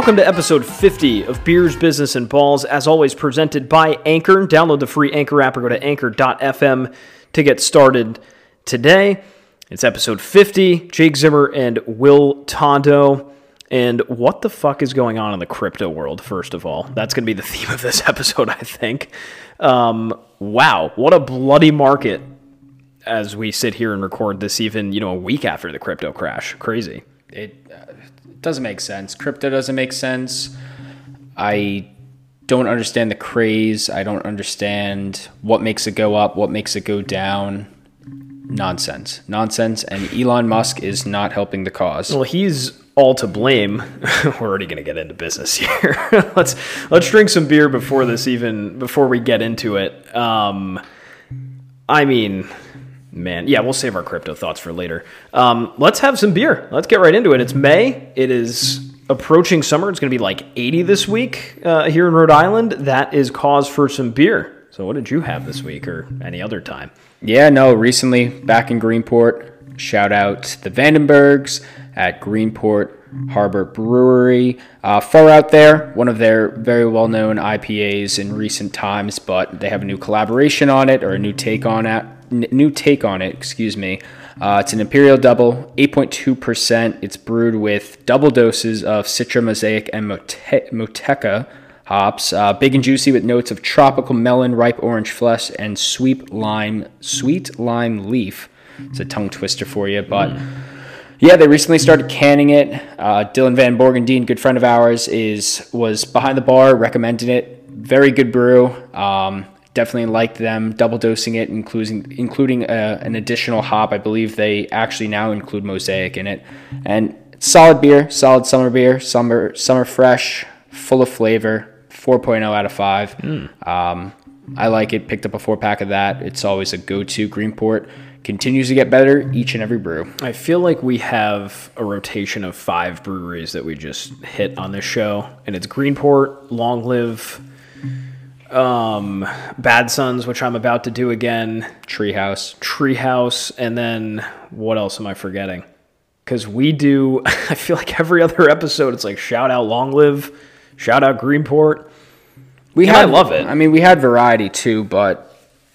Welcome to episode 50 of Beers, Business, and Balls, as always presented by Anchor. Download the free Anchor app or go to anchor.fm to get started today. It's episode 50. Jake Zimmer and Will Tondo. And what the fuck is going on in the crypto world, first of all? That's going to be the theme of this episode, I think. Um, wow, what a bloody market as we sit here and record this, even, you know, a week after the crypto crash. Crazy. It uh, doesn't make sense. Crypto doesn't make sense. I don't understand the craze. I don't understand what makes it go up, what makes it go down. Nonsense. Nonsense. And Elon Musk is not helping the cause. Well, he's all to blame. We're already going to get into business here. let's let's drink some beer before this even before we get into it. Um, I mean, man, yeah, we'll save our crypto thoughts for later. Um, let's have some beer. Let's get right into it. It's May. It is approaching summer. It's going to be like 80 this week uh, here in Rhode Island. That is cause for some beer. So, what did you have this week or any other time? Yeah, no, recently back in Greenport, shout out the Vandenbergs at Greenport Harbor Brewery. Uh, far out there, one of their very well known IPAs in recent times, but they have a new collaboration on it or a new take on it. New take on it, excuse me. Uh, it's an Imperial Double, 8.2%. It's brewed with double doses of Citra Mosaic and Mote- Motueka hops, uh, big and juicy with notes of tropical melon, ripe orange flesh, and sweet lime, sweet lime leaf. It's a tongue twister for you, but yeah, they recently started canning it. Uh, Dylan Van Borgendine, good friend of ours, is was behind the bar, recommending it. Very good brew. Um, definitely liked them. Double dosing it, including including uh, an additional hop. I believe they actually now include mosaic in it, and solid beer, solid summer beer, summer summer fresh, full of flavor. 4.0 out of 5. Um, I like it. Picked up a four pack of that. It's always a go to Greenport. Continues to get better each and every brew. I feel like we have a rotation of five breweries that we just hit on this show, and it's Greenport, Long Live, um, Bad Sons, which I'm about to do again, Treehouse. Treehouse, and then what else am I forgetting? Because we do, I feel like every other episode, it's like shout out Long Live, shout out Greenport. We And I love it. I mean, we had variety too, but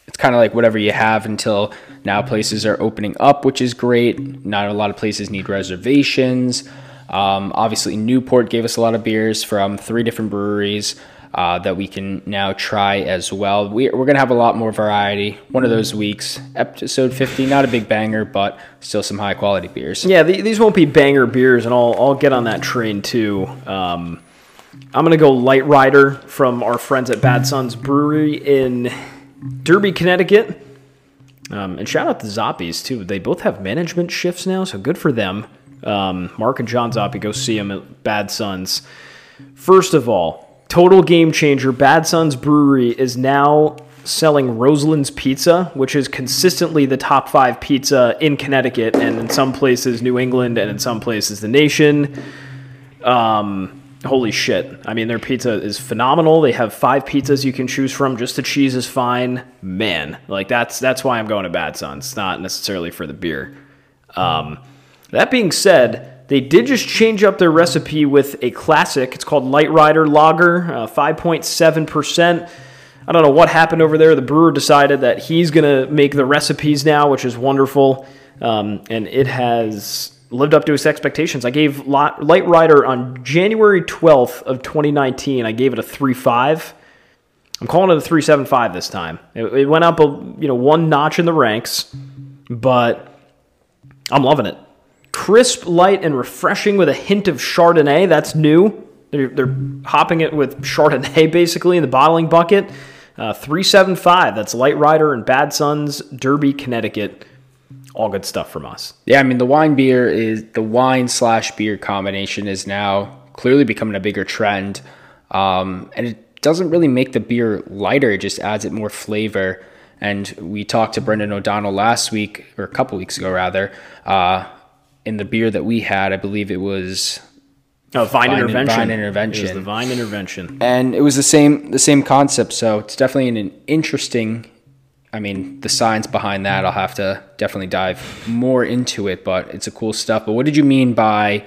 it's kind of like whatever you have until now. Places are opening up, which is great. Not a lot of places need reservations. Um, obviously, Newport gave us a lot of beers from three different breweries uh, that we can now try as well. We, we're going to have a lot more variety one of those weeks. Episode 50, not a big banger, but still some high quality beers. Yeah, the, these won't be banger beers, and I'll, I'll get on that train too. Um, I'm going to go Light Rider from our friends at Bad Sons Brewery in Derby, Connecticut. Um, and shout out to Zoppies too. They both have management shifts now, so good for them. Um, Mark and John Zoppie, go see them at Bad Sons. First of all, total game changer. Bad Sons Brewery is now selling Roseland's Pizza, which is consistently the top five pizza in Connecticut, and in some places New England, and in some places the nation. Um, holy shit! I mean, their pizza is phenomenal. They have five pizzas you can choose from. Just the cheese is fine. Man, like that's that's why I'm going to Bad Sons. It's not necessarily for the beer. Um, that being said, they did just change up their recipe with a classic. It's called Light Rider Lager, uh, 5.7%. I don't know what happened over there. The brewer decided that he's going to make the recipes now, which is wonderful. Um, and it has lived up to his expectations. I gave Light Rider on January 12th of 2019, I gave it a 3.5. I'm calling it a 3.75 this time. It, it went up a, you know, one notch in the ranks, but I'm loving it. Crisp, light, and refreshing with a hint of Chardonnay. That's new. They're, they're hopping it with Chardonnay basically in the bottling bucket. Uh, 375. That's Light Rider and Bad Sons, Derby, Connecticut. All good stuff from us. Yeah, I mean the wine beer is the wine slash beer combination is now clearly becoming a bigger trend, um, and it doesn't really make the beer lighter; it just adds it more flavor. And we talked to Brendan O'Donnell last week, or a couple weeks ago rather, uh, in the beer that we had. I believe it was Oh, Vine, Vine- Intervention. Vine It Intervention. was the Vine Intervention. and it was the same the same concept. So it's definitely an, an interesting. I mean, the science behind that, I'll have to definitely dive more into it, but it's a cool stuff. But what did you mean by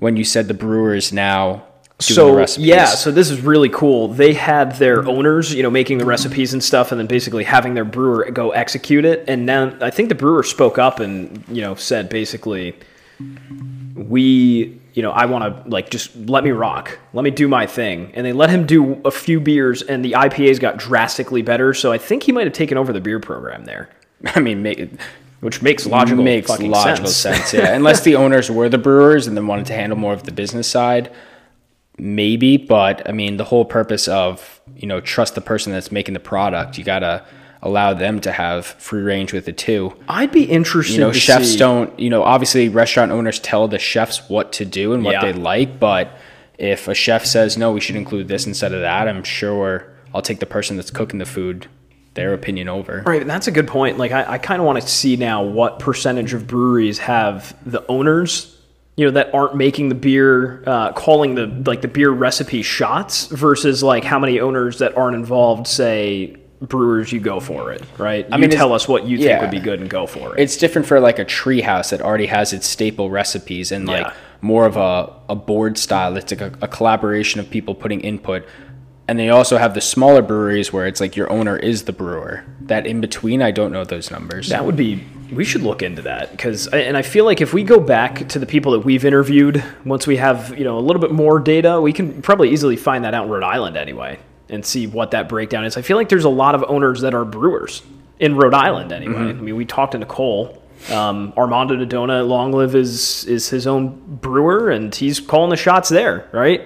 when you said the brewers now so the recipes. yeah, so this is really cool. They had their owners, you know, making the recipes and stuff, and then basically having their brewer go execute it. And now I think the brewer spoke up and you know said basically, we, you know, I want to like just let me rock, let me do my thing. And they let him do a few beers, and the IPAs got drastically better. So I think he might have taken over the beer program there, I mean, make, which makes logical makes fucking logical sense. sense. Yeah, unless the owners were the brewers and then wanted to handle more of the business side, maybe. But I mean, the whole purpose of you know trust the person that's making the product. You gotta allow them to have free range with it too. I'd be interested. You know, chefs see- don't. You know, obviously, restaurant owners tell the chefs what to do and what Yeah. they like. But if a chef says no, we should include this instead of that, I'm sure I'll take the person that's cooking the food, their opinion over. Right, and that's a good point. Like, I, I kind of want to see now what percentage of breweries have the owners, you know, that aren't making the beer, uh, calling the like the beer recipe shots, versus like how many owners that aren't involved say brewers you go for it, right? I mean, tell us what you think would be good and go for it. It's different for like a tree house that already has its staple recipes and like Yeah. more of a, a board style. It's like a, a collaboration of people putting input. And they also have the smaller breweries where it's like your owner is the brewer. That in between, I don't know those numbers. That would be. We should look into that because, and I feel like if we go back to the people that we've interviewed, once we have you know a little bit more data, we can probably easily find that out in Rhode Island anyway, and see what that breakdown is. I feel like there's a lot of owners that are brewers in Rhode Island anyway. I mean, we talked to Nicole. Um, Armando Dodona, Long Live is is his own brewer, and he's calling the shots there, right?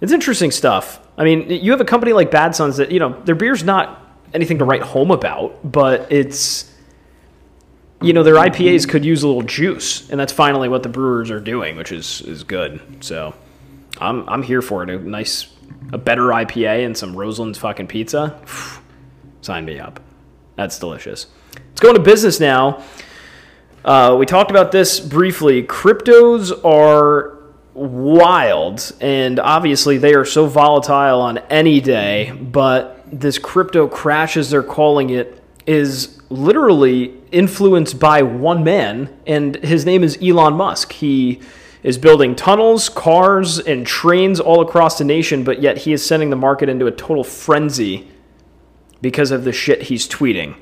It's interesting stuff. I mean, you have a company like Bad Sons that you know their beer's not anything to write home about, but it's you know their IPAs could use a little juice, and that's finally what the brewers are doing, which is is good. So I'm I'm here for it. A nice, a better IPA and some Roseland's fucking pizza. Sign me up. That's delicious. Let's go into business now. Uh, we talked about this briefly. Cryptos are wild, and obviously they are so volatile on any day. But this crypto crash, as they're calling it, is literally influenced by one man, and his name is Elon Musk. He is building tunnels, cars, and trains all across the nation, but yet he is sending the market into a total frenzy because of the shit he's tweeting.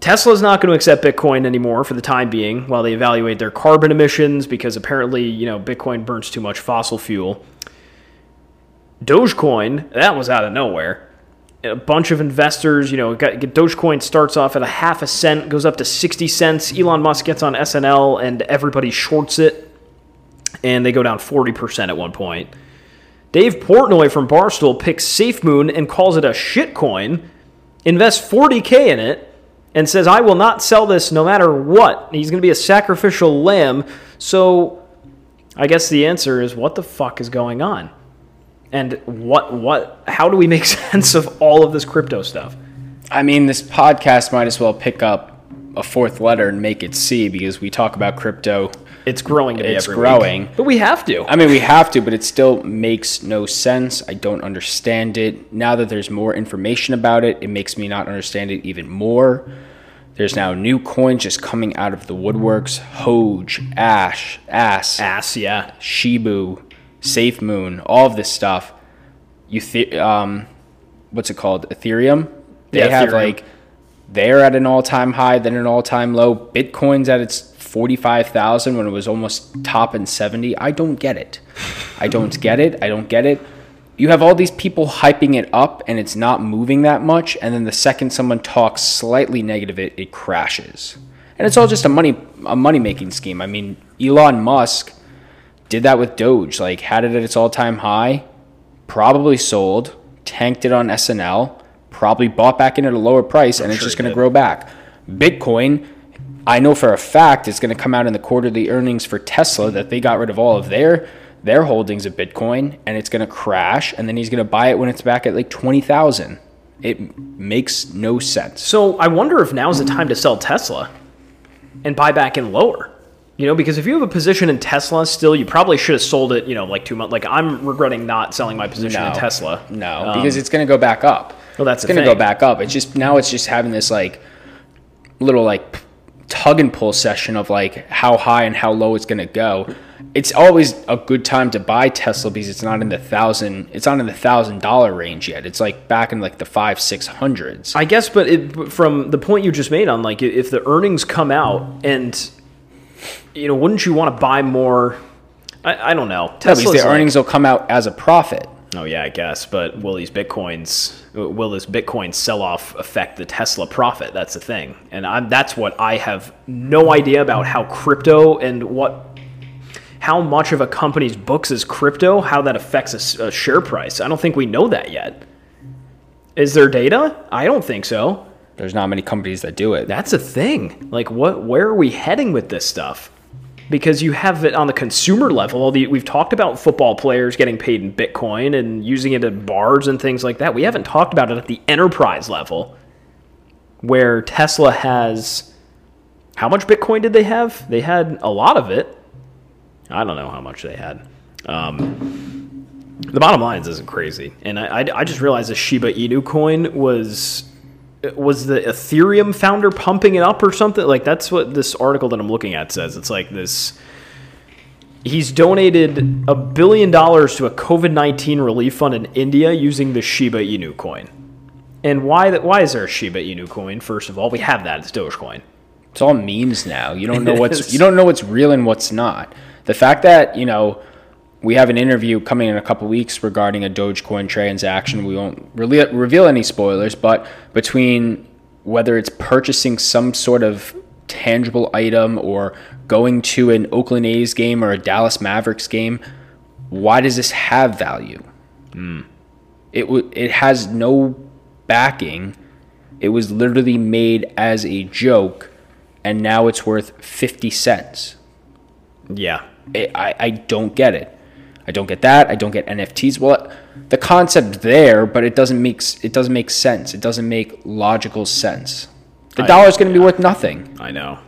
Tesla's not going to accept Bitcoin anymore for the time being while they evaluate their carbon emissions because apparently, you know, Bitcoin burns too much fossil fuel. Dogecoin, that was out of nowhere. A bunch of investors, you know, got, Dogecoin starts off at a half a cent, goes up to 60 cents. Elon Musk gets on SNL and everybody shorts it, and they go down 40% at one point. Dave Portnoy from Barstool picks SafeMoon and calls it a shitcoin, invests 40K in it, and says, I will not sell this no matter what. He's going to be a sacrificial lamb. So I guess the answer is what the fuck is going on? And what, what, how do we make sense of all of this crypto stuff? I mean, this podcast might as well pick up a fourth letter and make it C because we talk about crypto. It's growing It's every growing. week. But we have to. I mean, we have to, but it still makes no sense. I don't understand it. Now that there's more information about it, it makes me not understand it even more. There's now new coins just coming out of the woodworks. Hoge, Ash, Ass, Ass, yeah. Shiba, Safe Moon, all of this stuff. You th- um, what's it called? Ethereum. They Yeah, have Ethereum. like they're at an all-time high, then an all-time low. Bitcoin's at its forty-five thousand when it was almost top in seventy. I don't get it. I don't get it. I don't get it. You have all these people hyping it up, and it's not moving that much. And then the second someone talks slightly negative, it it crashes. And it's all just a money a money making scheme. I mean, Elon Musk did that with Doge. Like had it at its all time high, probably sold, tanked it on SNL, probably bought back in at a lower price, and it's sure just going to grow back. Bitcoin, I know for a fact it's going to come out in the quarterly earnings for Tesla that they got rid of all of their their holdings of Bitcoin, and it's going to crash, and then he's going to buy it when it's back at like twenty thousand. It makes no sense. So I wonder if now is the time to sell Tesla and buy back in lower. You know, because if you have a position in Tesla still, you probably should have sold it, you know, like two months. Like I'm regretting not selling my position in Tesla. No, Um, because it's going to go back up. Well, that's going to go back up. It's just now it's just having this like little like tug and pull session of like how high and how low it's going to go. it's always a good time to buy Tesla because it's not in the thousand. It's not in the thousand dollar range yet. It's like back in like the five six hundreds. I guess, but it, from the point you just made on like if the earnings come out and you know, wouldn't you want to buy more? I, I don't know. Yeah, Tesla's the like- earnings will come out as a profit. Oh yeah, I guess. But will these bitcoins, will this Bitcoin sell-off affect the Tesla profit? That's the thing, and I'm, that's what I have no idea about how crypto and what, how much of a company's books is crypto, how that affects a share price. I don't think we know that yet. Is there data? I don't think so. There's not many companies that do it. That's a thing. Like, what? Where are we heading with this stuff? Because you have it on the consumer level. The, we've talked about football players getting paid in Bitcoin and using it at bars and things like that. We haven't talked about it at the enterprise level, where Tesla has. How much Bitcoin did they have? They had a lot of it. I don't know how much they had. Um, the bottom line is this is crazy, and I, I, I just realized the Shiba Inu coin was was the Ethereum founder pumping it up or something? Like that's what this article that I'm looking at says. It's like this. He's donated a billion dollars to a COVID nineteen relief fund in India using the Shiba Inu coin. And why? that? Why is there a Shiba Inu coin? First of all, we have that. It's Dogecoin. It's all memes now. You don't know what's you don't know what's real and what's not. The fact that you know we have an interview coming in a couple weeks regarding a Dogecoin transaction. We won't really reveal any spoilers, but between whether it's purchasing some sort of tangible item or going to an Oakland A's game or a Dallas Mavericks game, why does this have value? Hmm. It w- it has no backing. It was literally made as a joke, and now it's worth fifty cents. Yeah. I I, I don't get it. I don't get that. I don't get NFTs. Well, the concept there, but it doesn't make it doesn't make sense. It doesn't make logical sense. The dollar is going to be worth nothing. I know.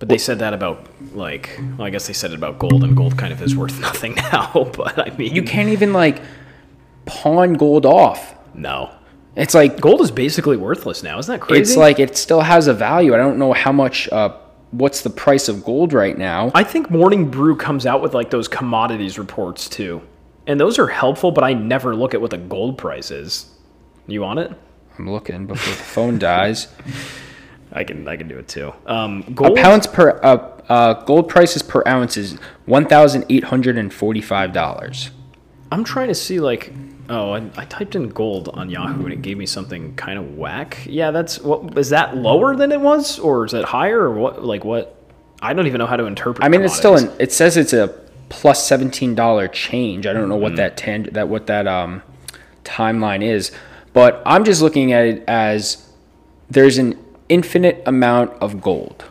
But they said that about like well, I guess they said it about gold, and gold kind of is worth nothing now. But I mean, You can't even like pawn gold off. no. It's like Gold is basically worthless now. Isn't that crazy? it's like it still has a value. I don't know how much. Uh, what's the price of gold right now? I think Morning Brew comes out with like those commodities reports too. And those are helpful, but I never look at what the gold price is. You on it? I'm looking before the phone dies. I can I can do it too. Um, A gold. pounds per uh, uh, gold prices per ounce is one thousand eight hundred and forty five dollars. I'm trying to see like oh I, I typed in gold on Yahoo and it gave me something kind of whack. Yeah, that's what is that lower than it was or is it higher or what? Like what? I don't even know how to interpret. I mean, it's still an. It says it's a plus seventeen dollar change. I don't know Mm-hmm. what that tan- that what that um timeline is, but I'm just looking at it as there's an infinite amount of gold.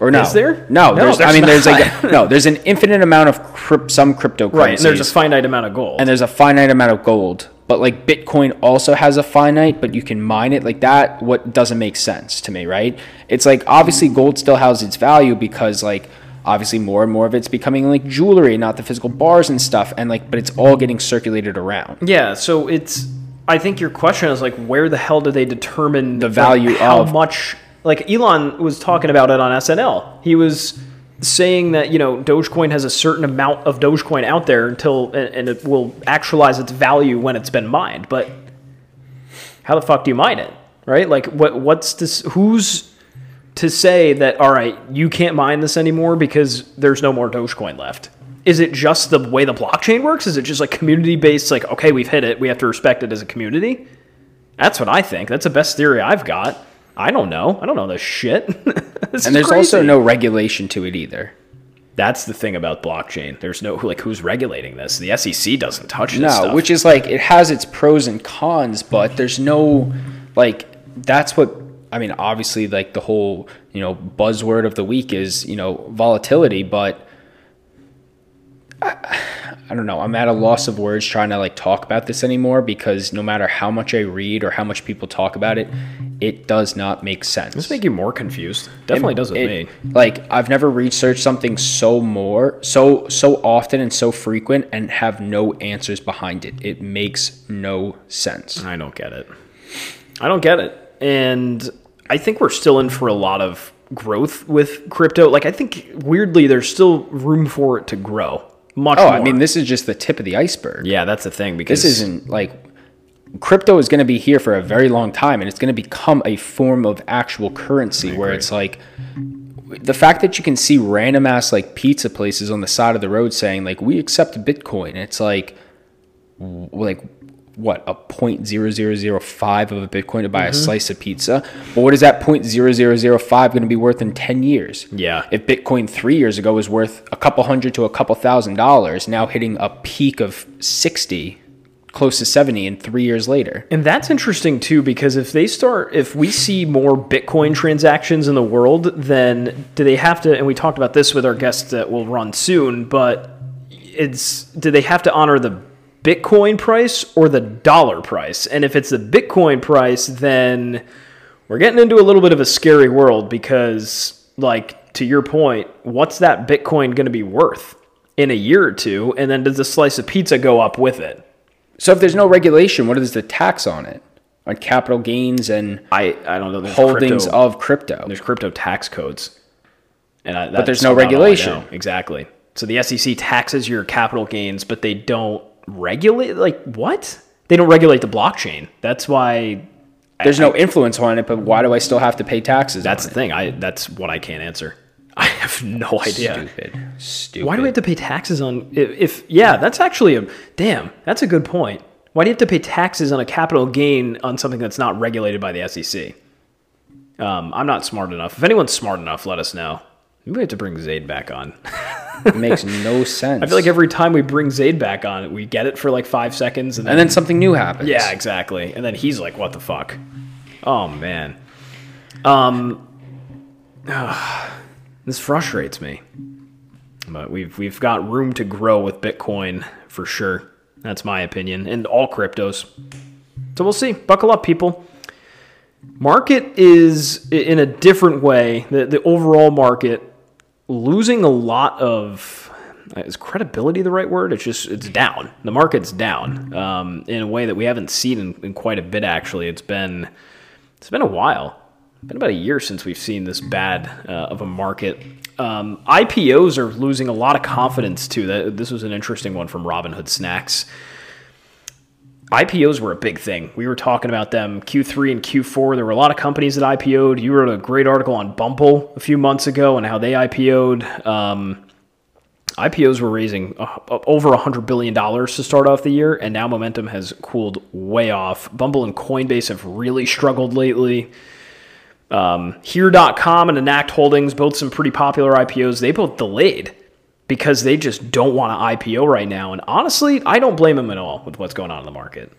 Or no? Is there? No, No, there's, I mean, there's like not. a, no, there's an infinite amount of crypt, some cryptocurrencies. right. And there's a finite amount of gold. and there's a finite amount of gold. But like Bitcoin also has a finite, but you can mine it like that. What doesn't make sense to me, right? It's like obviously gold still has its value because like obviously more and more of it's becoming like jewelry, not the physical bars and stuff, and like but it's all getting circulated around. Yeah, so it's. I think your question is like, where the hell do they determine The value how of- much? Like Elon was talking about it on SNL. He was saying that you know Dogecoin has a certain amount of Dogecoin out there until and, it will actualize its value when it's been mined. But how the fuck do you mine it? Right? Like what? What's this? Who's to say that? All right, you can't mine this anymore because there's no more Dogecoin left. Is it just the way the blockchain works? Is it just like community based? Like, okay, we've hit it. We have to respect it as a community. That's what I think. That's the best theory I've got. I don't know. I don't know this shit. This And there's also no regulation to it either. That's the thing about blockchain. There's no like who's regulating this. The SEC doesn't touch this No, stuff. which is like it has its pros and cons, but there's no like that's what I mean. Obviously, like the whole you know buzzword of the week is you know volatility, but I, I don't know. I'm at a loss of words trying to like talk about this anymore because no matter how much I read or how much people talk about it, it does not make sense. This make you more confused? Definitely does with It- me. Like I've never researched something so more so so often and so frequent and have no answers behind it. It makes no sense. I don't get it. I don't get it. And I think we're still in for a lot of growth with crypto. Like I think weirdly, there's still room for it to grow much. Oh, more. I mean, this is just the tip of the iceberg. yeah, that's the thing because This isn't like crypto is going to be here for a very long time and it's going to become a form of actual currency where it's like the fact that you can see random ass like pizza places on the side of the road saying like we accept bitcoin it's like like what a point zero zero zero five of a bitcoin to buy Mm-hmm. a slice of pizza but what is that point zero zero zero five going to be worth in 10 years Yeah. if bitcoin three years ago was worth a couple hundred to a couple thousand dollars now hitting a peak of 60 close to 70 and three years later And that's interesting too, because if they start, if we see more Bitcoin transactions in the world, then do they have to? And we talked about this with our guest that will run soon, but it's do they have to honor the Bitcoin price or the dollar price? And if it's the Bitcoin price, then we're getting into a little bit of a scary world because, like, to your point, what's that Bitcoin going to be worth in a year or two? And then does the slice of pizza go up with it? so if there's no regulation what is the tax on it on capital gains and I, I don't know. Holdings crypto- of crypto there's crypto tax codes, and I, But there's no about all I regulation. Exactly. So the SEC taxes your capital gains, but they don't regulate. Like what? They don't regulate the blockchain. That's why. there's no influence on it but why do i still have to pay taxes That's the thing. I that's what I can't answer. I have no idea. stupid stupid Why do we have to pay taxes on if, if yeah, that's actually a damn, that's a good point. Why do you have to pay taxes on a capital gain on something that's not regulated by the SEC? Um, I'm not smart enough. If anyone's smart enough, let us know. Maybe we have to bring Zaid back on. it makes no sense I feel like every time we bring Zaid back on, we get it for like five seconds, and then, and then something new happens yeah, exactly, and then he's like, "What the fuck?" Oh man, um, this frustrates me. But we've we've got room to grow with Bitcoin for sure. That's my opinion, and all cryptos. So we'll see. Buckle up, people. Market is in a different way. The the overall market losing a lot of is credibility the right word? It's just it's down. The market's down um, in a way that we haven't seen in, in quite a bit. Actually, it's been it's been a while. Been about a year since we've seen this bad uh, of a market. Um, IPOs are losing a lot of confidence too. That this was an interesting one from Robinhood Snacks. IPOs were a big thing. We were talking about them Q3 and Q4. There were a lot of companies that IPO'd. You wrote a great article on Bumble a few months ago and how they IPO'd. Um, IPOs were raising uh, over $100 billion to start off the year, and now momentum has cooled way off. Bumble and Coinbase have really struggled lately. Um, Hear.com and Enact Holdings, both some pretty popular IPOs, they both delayed because they just don't want to IPO right now. And honestly, I don't blame them at all with what's going on in the market.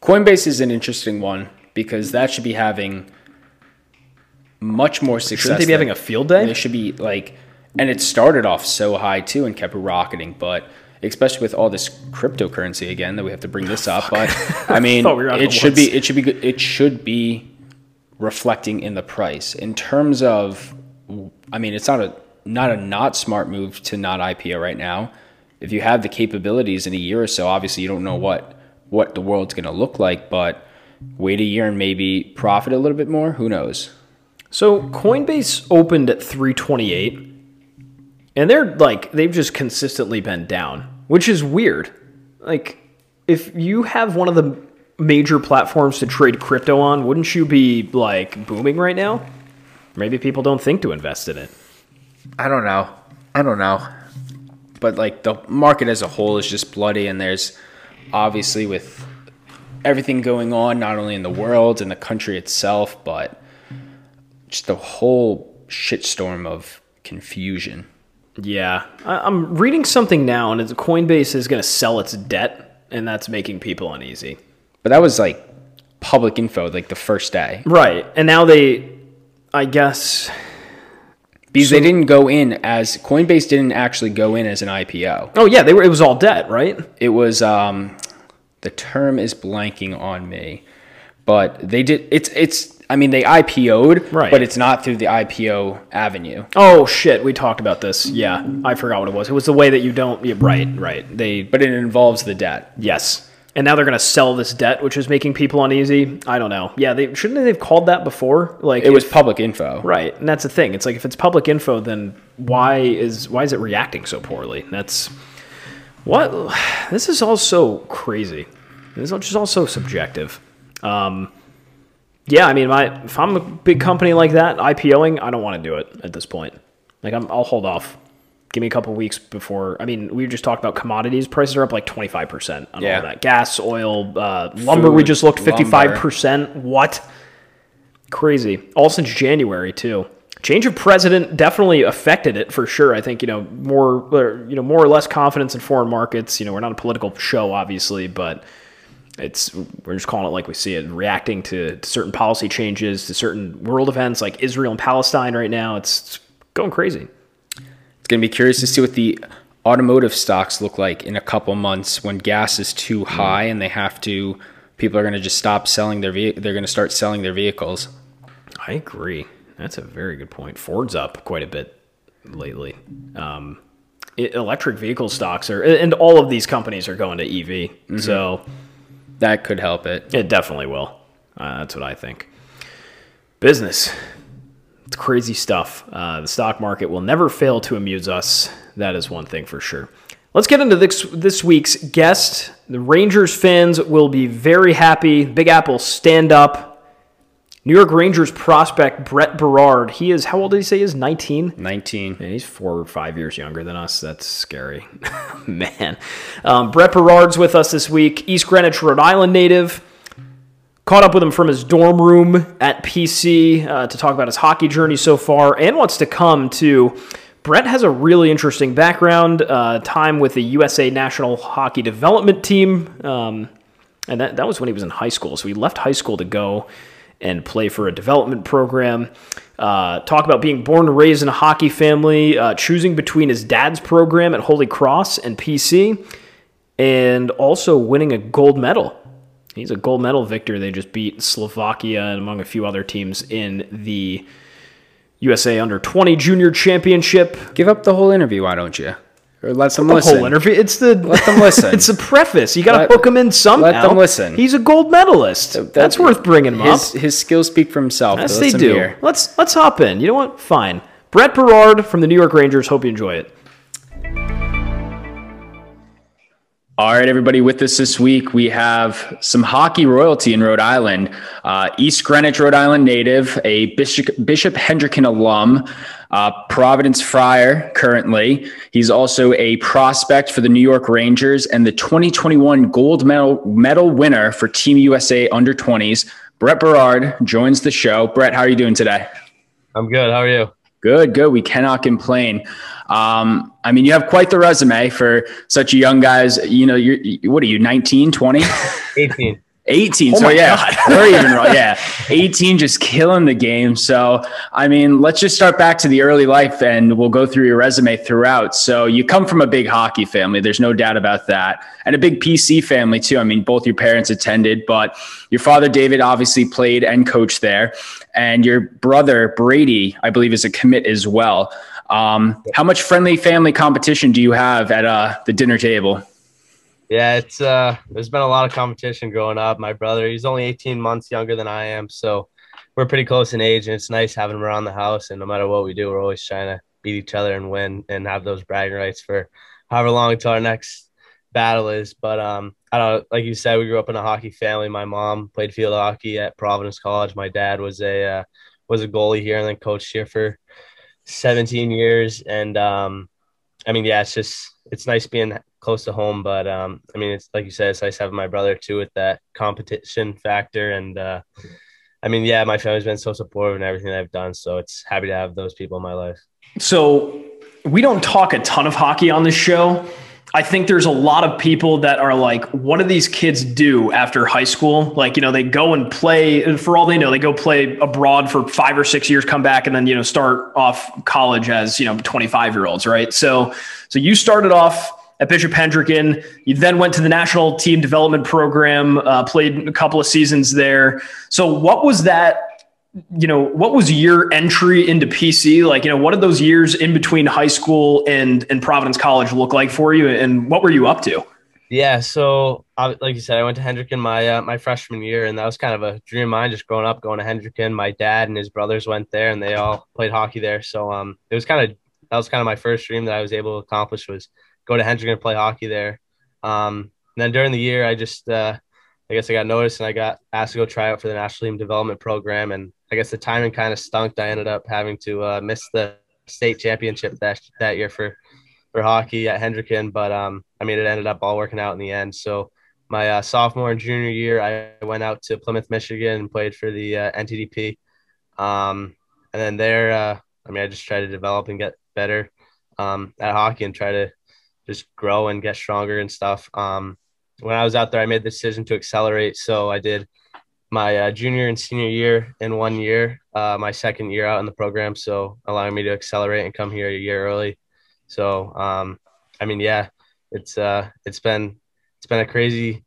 coinbase is an interesting one because that should be having much more success Shouldn't they be having a field day? They should be like, and it started off so high too and kept rocketing, but especially with all this cryptocurrency again that we have to bring this up. But I mean, we it should be it should be it should be reflecting in the price in terms of. I mean, it's not a not a not smart move to not IPO right now. If you have the capabilities in a year or so, obviously you don't know what what the world's going to look like, but wait a year and maybe profit a little bit more. Who knows? So Coinbase opened at 328, and they're like they've just consistently been down, which is weird. Like if you have one of the major platforms to trade crypto on, wouldn't you be like booming right now? Maybe people don't think to invest in it. I don't know. I don't know. But like the market as a whole is just bloody, and there's obviously with everything going on, not only in the world and the country itself, but just the whole shitstorm of confusion. Yeah, I'm reading something now, and it's Coinbase is going to sell its debt, and that's making people uneasy. But that was like public info, like the first day, Right, and now they, I guess, because they didn't go in as Coinbase didn't actually go in as an IPO. oh yeah, they were. It was all debt, right? it was um the term is blanking on me but they did it's it's i mean they ipo'd Right. but it's not through the ipo avenue Oh shit, we talked about this. Yeah, I forgot what it was. It was the way that you don't. Yeah, right, right. They. but it involves the debt Yes. And now they're going to sell this debt, which is making people uneasy. I don't know. Yeah, they shouldn't they have called that before. Like It was public info. right, and that's the thing. It's like if it's public info, then why is why is it reacting so poorly? That's what. This is all so crazy. This is just all so subjective. Um, yeah, I mean, my if I'm a big company like that, IPOing, I don't want to do it at this point. Like, I'm, I'll hold off. Give me a couple weeks before. I mean, we just talked about commodities. Prices are up like 25% on Yeah. all that. Gas, oil, uh, lumber, we just looked 55%. What? Crazy. All since January, too. Change of president definitely affected it for sure. I think, you know, more, or, you know, more or less confidence in foreign markets. You know, we're not a political show, obviously, but it's we're just calling it like we see it reacting to, to certain policy changes to certain world events like israel and palestine right now it's, it's going crazy It's going to be curious to see what the automotive stocks look like in a couple months when gas is too high and they have to. People are going to just stop selling their vehicle. They're going to start selling their vehicles. i agree that's a very good point ford's up quite a bit lately um, it, electric vehicle stocks are and all of these companies are going to ev so That could help it. It definitely will. Uh, that's what I think. Business. It's crazy stuff. Uh, the stock market will never fail to amuse us. That is one thing for sure. Let's get into this, this week's guest. The Rangers fans will be very happy. Big Apple stand up. New York Rangers prospect Brett Berard. He is, how old did he say he is? 19? 19. Yeah, he's four or five years younger than us. That's scary. Man. Um, Brett Berard's with us this week. East Greenwich, Rhode Island native. Caught up with him from his dorm room at PC uh, to talk about his hockey journey so far and what's to come, too. Brett has a really interesting background, uh, time with the USA National Hockey Development Team. Um, and that, that was when he was in high school. So he left high school to go and play for a development program. Uh, talk about being born and raised in a hockey family, uh, choosing between his dad's program at Holy Cross and PC, and also winning a gold medal. He's a gold medal victor. They just beat Slovakia and among a few other teams in the USA Under 20 Junior Championship. Give up the whole interview, why don't you? Or let them The listen. whole interview. It's the Let them listen. it's a preface. You got to hook him in somehow. let them listen. He's a gold medalist. That's worth bringing him his, up. his skills speak for himself. Yes, they do. Let's let's hop in. You know what? Fine. Brett Berard from the New York Rangers. Hope you enjoy it. All right, everybody, with us this week, we have some hockey royalty in Rhode Island. Uh, East Greenwich, Rhode Island native, a Bishop, Bishop Hendricken alum, uh, Providence Friar currently. He's also a prospect for the New York Rangers and the 2021 gold medal, medal winner for Team USA under 20s. Brett Berard joins the show. Brett, how are you doing today? I'm good. How are you? Good, good. We cannot complain. Um, I mean, you have quite the resume for such a young guys. You know, you're, you- what are you, 19, 20? 18. 18. Oh so yeah, we're even wrong. Yeah, 18, just killing the game. So I mean, let's just start back to the early life, and we'll go through your resume throughout. So you come from a big hockey family. There's no doubt about that, and a big PC family too. I mean, both your parents attended, but your father David obviously played and coached there, and your brother Brady, I believe, is a commit as well. Um, how much friendly family competition do you have at uh, the dinner table? Yeah, it's uh there's been a lot of competition growing up. My brother, he's only 18 months younger than I am, so we're pretty close in age and it's nice having him around the house and no matter what we do, we're always trying to beat each other and win and have those bragging rights for however long until our next battle is. But um I don't like you said, we grew up in a hockey family. My mom played field hockey at Providence College. My dad was a uh, was a goalie here and then coached here for 17 years and um I mean, yeah, it's just it's nice being close to home, but um, I mean, it's like you said, it's nice having my brother too with that competition factor, and uh, I mean, yeah, my family's been so supportive in everything I've done, so it's happy to have those people in my life. So we don't talk a ton of hockey on this show. I think there's a lot of people that are like, what do these kids do after high school? Like, you know, they go and play, for all they know, they go play abroad for five or six years, come back, and then, you know, start off college as, you know, 25 year olds, right? So, so you started off at Bishop Hendricken. You then went to the national team development program, uh, played a couple of seasons there. So, what was that? You know, what was your entry into PC like? You know, what did those years in between high school and and Providence College look like for you, and what were you up to? Yeah, so like you said, I went to Hendricken my uh, my freshman year, and that was kind of a dream of mine. Just growing up, going to Hendricken. My dad and his brothers went there, and they all played hockey there. So um, it was kind of that was kind of my first dream that I was able to accomplish was go to Hendricken and play hockey there. Um, then during the year, I just uh, I guess I got noticed and I got asked to go try out for the national team development program, and I guess the timing kind of stunk. I ended up having to uh, miss the state championship that that year for for hockey at Hendricken, but um, I mean, it ended up all working out in the end. So my uh, sophomore and junior year, I went out to Plymouth, Michigan, and played for the uh, NTDP. Um, and then there, uh, I mean, I just tried to develop and get better um, at hockey and try to just grow and get stronger and stuff. Um, when I was out there, I made the decision to accelerate. So I did my uh, junior and senior year in one year, uh, my second year out in the program. So allowing me to accelerate and come here a year early. So, um, I mean, yeah, it's uh, it's been it's been a crazy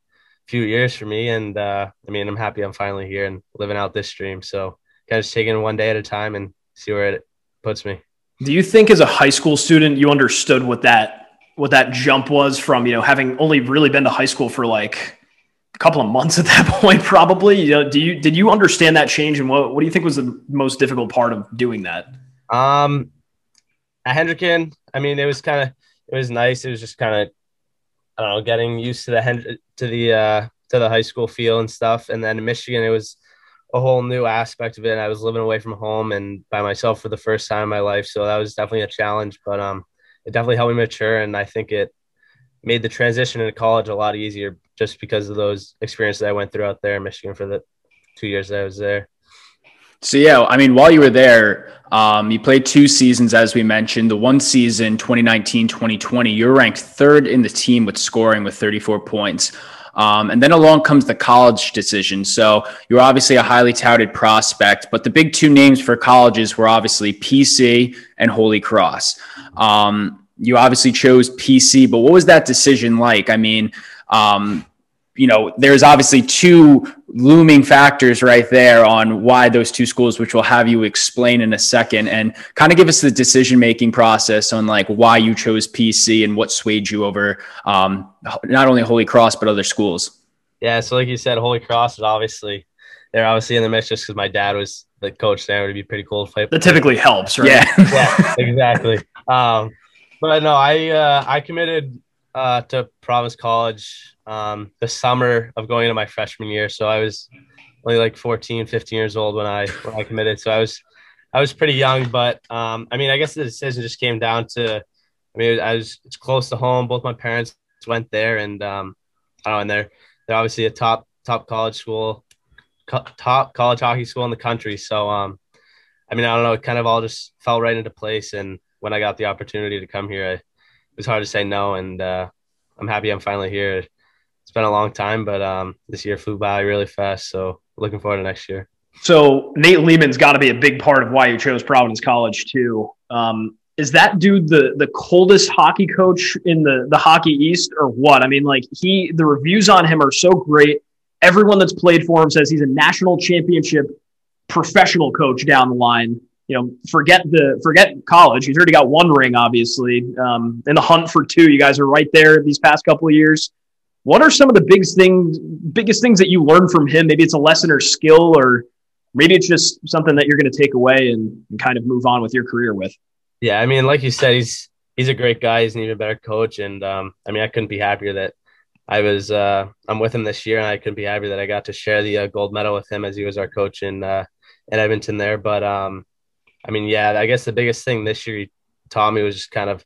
few years for me, and uh, I mean, I'm happy I'm finally here and living out this dream. So, kind of just taking one day at a time and see where it puts me. Do you think, as a high school student, you understood what that what that jump was from you know having only really been to high school for like a couple of months at that point, probably? You know, do you did you understand that change, and what what do you think was the most difficult part of doing that? Um, at Hendricken, I mean, it was kind of it was nice. It was just kind of I don't know, getting used to the Hend- to the uh, to the high school feel and stuff. And then in Michigan, it was a whole new aspect of it. I was living away from home and by myself for the first time in my life, so that was definitely a challenge. But um, it definitely helped me mature, and I think it made the transition into college a lot easier just because of those experiences I went through out there in Michigan for the two years that I was there. So yeah, I mean, while you were there, um, you played two seasons, as we mentioned. The one season, 2019-2020, you're ranked third in the team with scoring with 34 points. Um, and then along comes the college decision. So you're obviously a highly touted prospect, but the big two names for colleges were obviously PC and Holy Cross. Um, you obviously chose PC, but what was that decision like? I mean, um, you know, there's obviously two looming factors right there on why those two schools, which we'll have you explain in a second, and kind of give us the decision making process on like why you chose PC and what swayed you over um, not only Holy Cross but other schools. Yeah, so like you said, Holy Cross is obviously they're obviously in the mix just because my dad was the coach there. It would be pretty cool to play. That typically helps, right? Yeah, yeah exactly. Um, but no, I uh, I committed uh, to Providence College um, the summer of going into my freshman year. So I was only like 14, 15 years old when I when I committed. So I was I was pretty young, but um, I mean, I guess the decision just came down to, I mean, I was it's close to home. Both my parents went there, and um, I don't know, and they're they're obviously a top top college school, top college hockey school in the country. So um, I mean, I don't know, it kind of all just fell right into place. And when I got the opportunity to come here, I, it was hard to say no, and uh, I'm happy I'm finally here it's been a long time, but um, this year flew by really fast. So looking forward to next year. So Nate Leaman's got to be a big part of why you chose Providence College too. Um, is that dude the the coldest hockey coach in the the hockey East or what? I mean, like he the reviews on him are so great. Everyone that's played for him says he's a national championship professional coach down the line. You know, forget the forget college. He's already got one ring, obviously. Um, in the hunt for two, you guys are right there these past couple of years. What are some of the big things, biggest things that you learned from him? Maybe it's a lesson or skill, or maybe it's just something that you're going to take away and, and kind of move on with your career with. Yeah, I mean, like you said, he's he's a great guy. He's an even better coach, and um, I mean, I couldn't be happier that I was uh, I'm with him this year, and I couldn't be happier that I got to share the uh, gold medal with him as he was our coach in uh, in Edmonton there. But um, I mean, yeah, I guess the biggest thing this year taught me was just kind of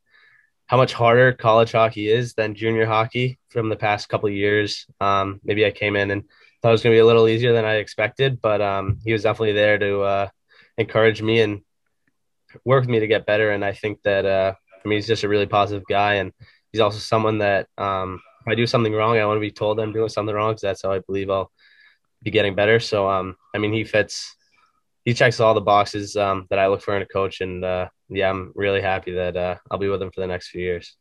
how much harder college hockey is than junior hockey from the past couple years. Um, maybe I came in and thought it was going to be a little easier than I expected, but um, he was definitely there to uh, encourage me and work with me to get better. And I think that uh, I mean he's just a really positive guy, and he's also someone that um, if I do something wrong, I want to be told I'm doing something wrong because that's how I believe I'll be getting better. So um, I mean he fits, he checks all the boxes um, that I look for in a coach, and uh, yeah, I'm really happy that uh, I'll be with him for the next few years.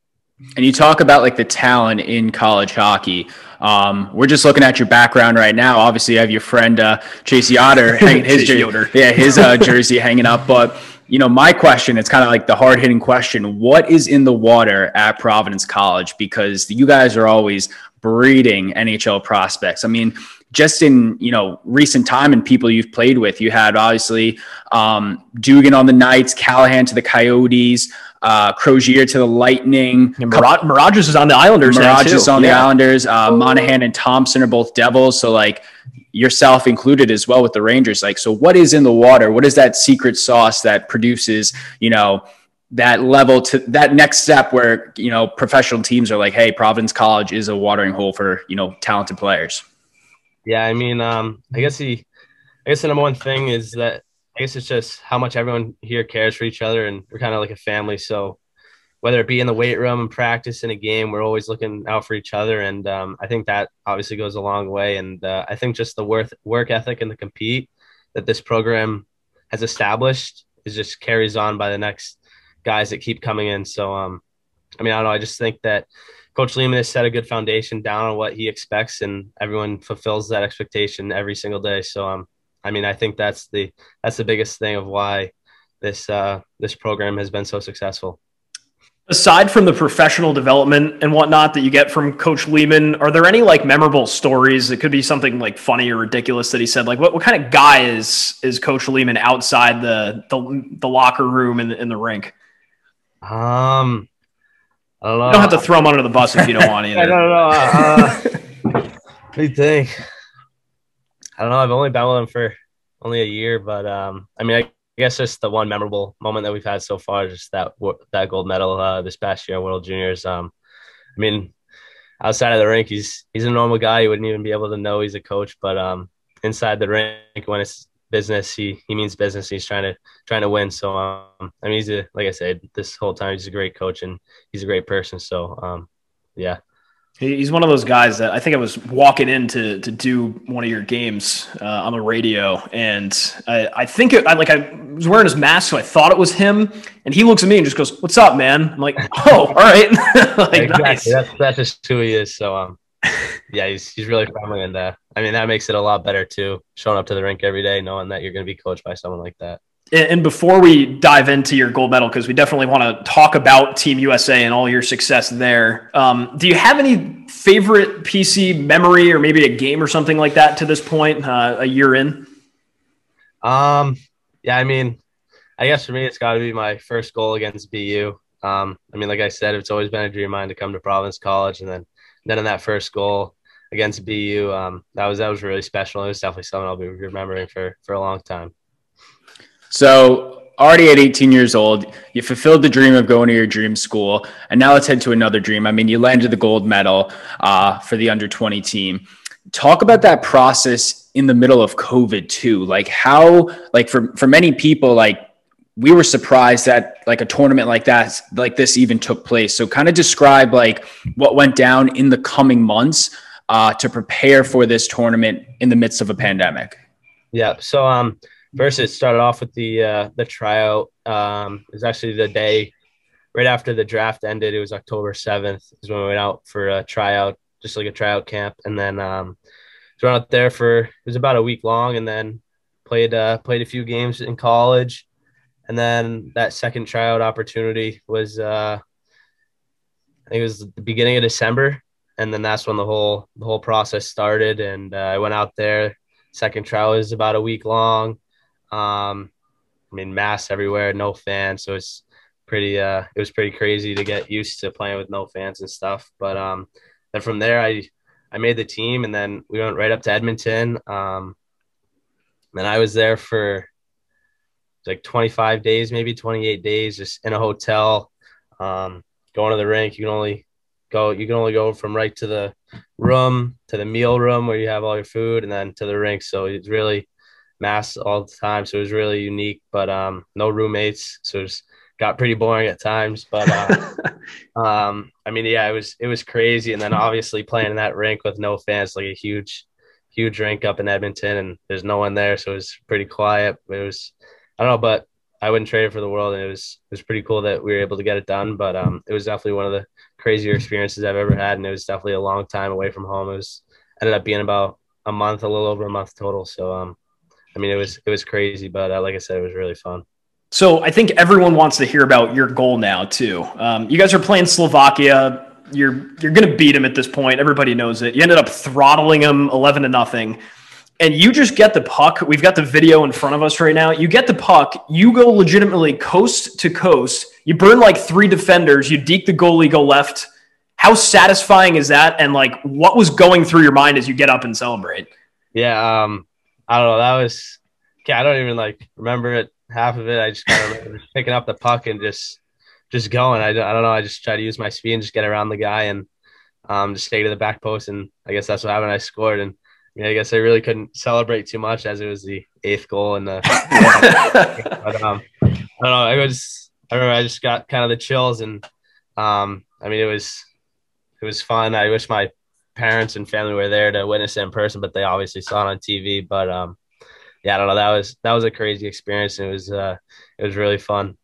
And you talk about like the talent in college hockey. Um, we're just looking at your background right now. Obviously, you have your friend uh, Chase Yoder hanging his jersey, yeah, his uh, jersey hanging up. But you know, my question, it's kind of like the hard hitting question. What is in the water at Providence College? Because you guys are always breeding NHL prospects. I mean, just in you know recent time and people you've played with, you had obviously um, Dugan on the Knights, Callahan to the Coyotes, uh, Crozier to the Lightning. And Mirage, Mirage is on the Islanders. Mirage is on yeah. the Islanders. Uh, Moynihan and Thompson are both Devils. So like yourself included as well with the Rangers. Like, so what is in the water? What is that secret sauce that produces, you know, that level to that next step where, you know, professional teams are like, Hey, Providence college is a watering hole for, you know, talented players. Yeah. I mean, um, I guess the, I guess the number one thing is that I guess it's just how much everyone here cares for each other and we're kind of like a family. So whether it be in the weight room and practice in a game, we're always looking out for each other. And um, I think that obviously goes a long way. And uh, I think just the work, work ethic and the compete that this program has established is just carries on by the next guys that keep coming in. So, um, I mean, I don't know. I just think that Coach Leaman has set a good foundation down on what he expects, and everyone fulfills that expectation every single day. So, um, I mean, I think that's the that's the biggest thing of why this uh, this program has been so successful. Aside from the professional development and whatnot that you get from Coach Leaman, are there any like memorable stories? It could be something like funny or ridiculous that he said. Like, what, what kind of guy is is Coach Leaman outside the the, the locker room in the, in the rink? Um, I don't know. You don't have to throw him under the bus if you don't want either. I don't know. Uh, what do you think? I don't know. I've only been with him for only a year, but um, I mean, I I guess just the one memorable moment that we've had so far, just that that gold medal uh, this past year at World Juniors. Um, I mean, outside of the rink, he's he's a normal guy. You wouldn't even be able to know he's a coach, but um, inside the rink, when it's business, he he means business. He's trying to trying to win. So um, I mean, he's a like I said, this whole time he's a great coach and he's a great person. So um, yeah, He's one of those guys that I think I was walking in to, to do one of your games uh, on the radio, and I, I think it, I like I was wearing his mask, so I thought it was him. And he looks at me and just goes, "What's up, man?" I'm like, "Oh, all right." like, exactly. Nice. That's that's just who he is. So um, yeah, he's he's really friendly, and uh, I mean that makes it a lot better too. Showing up to the rink every day, knowing that you're going to be coached by someone like that. And before we dive into your gold medal, because we definitely want to talk about Team USA and all your success there, um, do you have any favorite PC memory or maybe a game or something like that to this point, uh, a year in? Um, yeah, I mean, I guess for me, it's got to be my first goal against BU. Um, I mean, like I said, it's always been a dream of mine to come to Providence College, and then then in that first goal against BU, um, that was that was really special. It was definitely something I'll be remembering for for a long time. So already at 18 years old, you fulfilled the dream of going to your dream school, and now let's head to another dream. I mean, you landed the gold medal uh, for the under 20 team. Talk about that process in the middle of COVID too. Like how, like for for many people, like we were surprised that like a tournament like that, like this, even took place. So kind of describe like what went down in the coming months uh, to prepare for this tournament in the midst of a pandemic. Yeah. So um First, it started off with the uh, the tryout. Um, it was actually the day right after the draft ended. It was October seventh is when we went out for a tryout, just like a tryout camp, and then um, went out there for it was about a week long, and then played uh, played a few games in college, and then that second tryout opportunity was uh, I think it was the beginning of December, and then that's when the whole the whole process started, and uh, I went out there. Second trial was about a week long. Um, I mean, mass everywhere, no fans, so it's pretty. Uh, it was pretty crazy to get used to playing with no fans and stuff. But um, then from there, I I made the team, and then we went right up to Edmonton. Um, and I was there for like 25 days, maybe 28 days, just in a hotel. Um, going to the rink, you can only go. You can only go from right to the room to the meal room where you have all your food, and then to the rink. So it's really mass all the time, so it was really unique. But um, no roommates, so it was, got pretty boring at times. But uh, um, I mean, yeah, it was it was crazy. And then obviously playing in that rink with no fans, like a huge, huge rink up in Edmonton, and there's no one there, so it was pretty quiet. It was I don't know, but I wouldn't trade it for the world, and it was it was pretty cool that we were able to get it done. But um, it was definitely one of the crazier experiences I've ever had, and it was definitely a long time away from home. It was ended up being about a month, a little over a month total. So um, I mean, it was it was crazy, but uh, like I said, it was really fun. So I think everyone wants to hear about your goal now too. Um, you guys are playing Slovakia. You're you're going to beat them at this point. Everybody knows it. You ended up throttling them eleven to nothing, and you just get the puck. We've got the video in front of us right now. You get the puck. You go legitimately coast to coast. You burn like three defenders. You deke the goalie, go left. How satisfying is that? And like, what was going through your mind as you get up and celebrate? Yeah, um, I don't know. That was. Okay, I don't even like remember it half of it. I just kind of picking up the puck and just just going. I, I don't know. I just try to use my speed and just get around the guy and um, just stay to the back post. And I guess that's what happened. I scored. And mean, I guess I really couldn't celebrate too much as it was the eighth goal. And the, but, um, I don't know. I was, I remember I just got kind of the chills. And um, I mean, it was, it was fun. I wish my parents and family were there to witness it in person, but they obviously saw it on TV. But um, yeah, I don't know. That was that was a crazy experience. It was uh, it was really fun.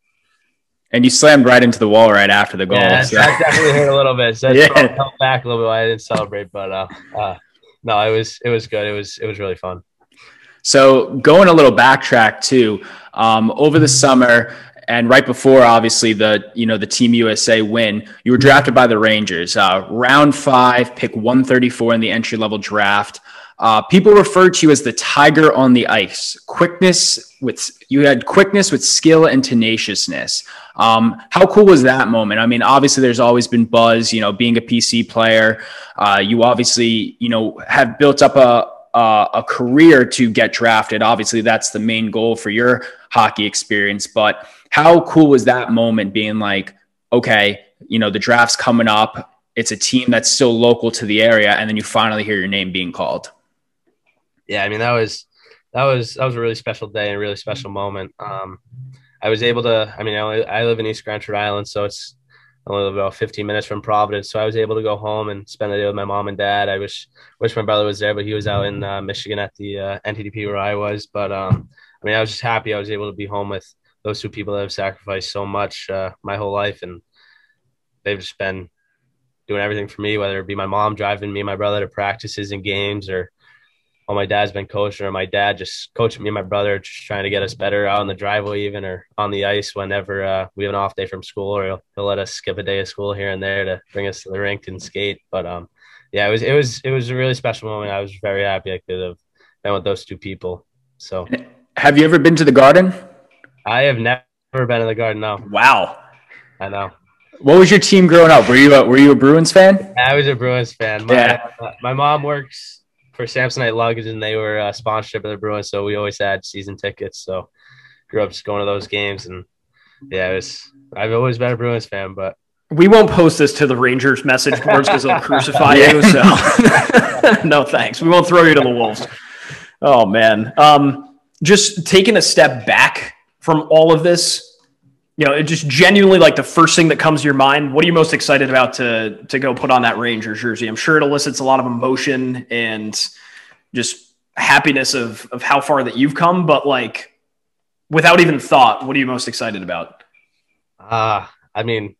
And you slammed right into the wall right after the goal. Yeah, so. that definitely hurt a little bit. So yeah, held back a little bit. I didn't celebrate, but uh, uh, no, it was it was good. It was it was really fun. So going a little backtrack too, um, over the summer and right before obviously the you know the Team USA win, you were drafted by the Rangers, uh, round five, pick 134 in the entry level draft. Uh, people refer to you as the tiger on the ice. Quickness with you had quickness with skill and tenaciousness. Um, how cool was that moment? I mean, obviously, there's always been buzz. You know, being a PC player, uh, you obviously you know have built up a a, a career to get drafted. Obviously, that's the main goal for your hockey experience. But how cool was that moment? Being like, okay, you know, the draft's coming up. It's a team that's still local to the area, and then you finally hear your name being called yeah, I mean that was that was that was a really special day and a really special moment. Um, I was able to. I mean, I, only, I live in East Greenwich, so it's only about 15 minutes from Providence. So I was able to go home and spend the day with my mom and dad. I wish wish my brother was there, but he was out in uh, Michigan at the uh, NTDP where I was. But um, I mean, I was just happy I was able to be home with those two people that have sacrificed so much uh, my whole life, and they've just been doing everything for me. Whether it be my mom driving me and my brother to practices and games, or while my dad's been coaching or my dad just coaching me and my brother just trying to get us better out on the driveway even or on the ice whenever uh, we have an off day from school or he'll, he'll, let us skip a day of school here and there to bring us to the rink and skate. But um yeah it was it was it was a really special moment. I was very happy i could have been with those two people. So have you ever been to the garden? I have never been in the garden no. Wow. I know. What was your team growing up? Were you a, were you a bruins fan? I was a bruins fan. My, yeah. My mom works for Samsonite Luggage, and they were a sponsorship of the Bruins, so we always had season tickets. So grew up just going to those games, and yeah, it was. I've always been a Bruins fan, but we won't post this to the Rangers message boards because they'll crucify you. So no thanks. We won't throw you to the wolves. Oh man, um, just taking a step back from all of this. You know, it just genuinely like the first thing that comes to your mind. What are you most excited about to to go put on that Rangers jersey? I'm sure it elicits a lot of emotion and just happiness of of how far that you've come. But like, without even thought, what are you most excited about? Uh, I mean,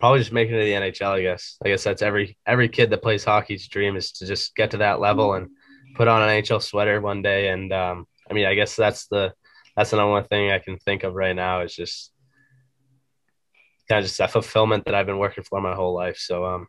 probably just making it to the NHL. I guess. I guess that's every every kid that plays hockey's dream is to just get to that level and put on an NHL sweater one day. And um, I mean, I guess that's the that's the one thing I can think of right now is just of just that fulfillment that I've been working for my whole life. So, um,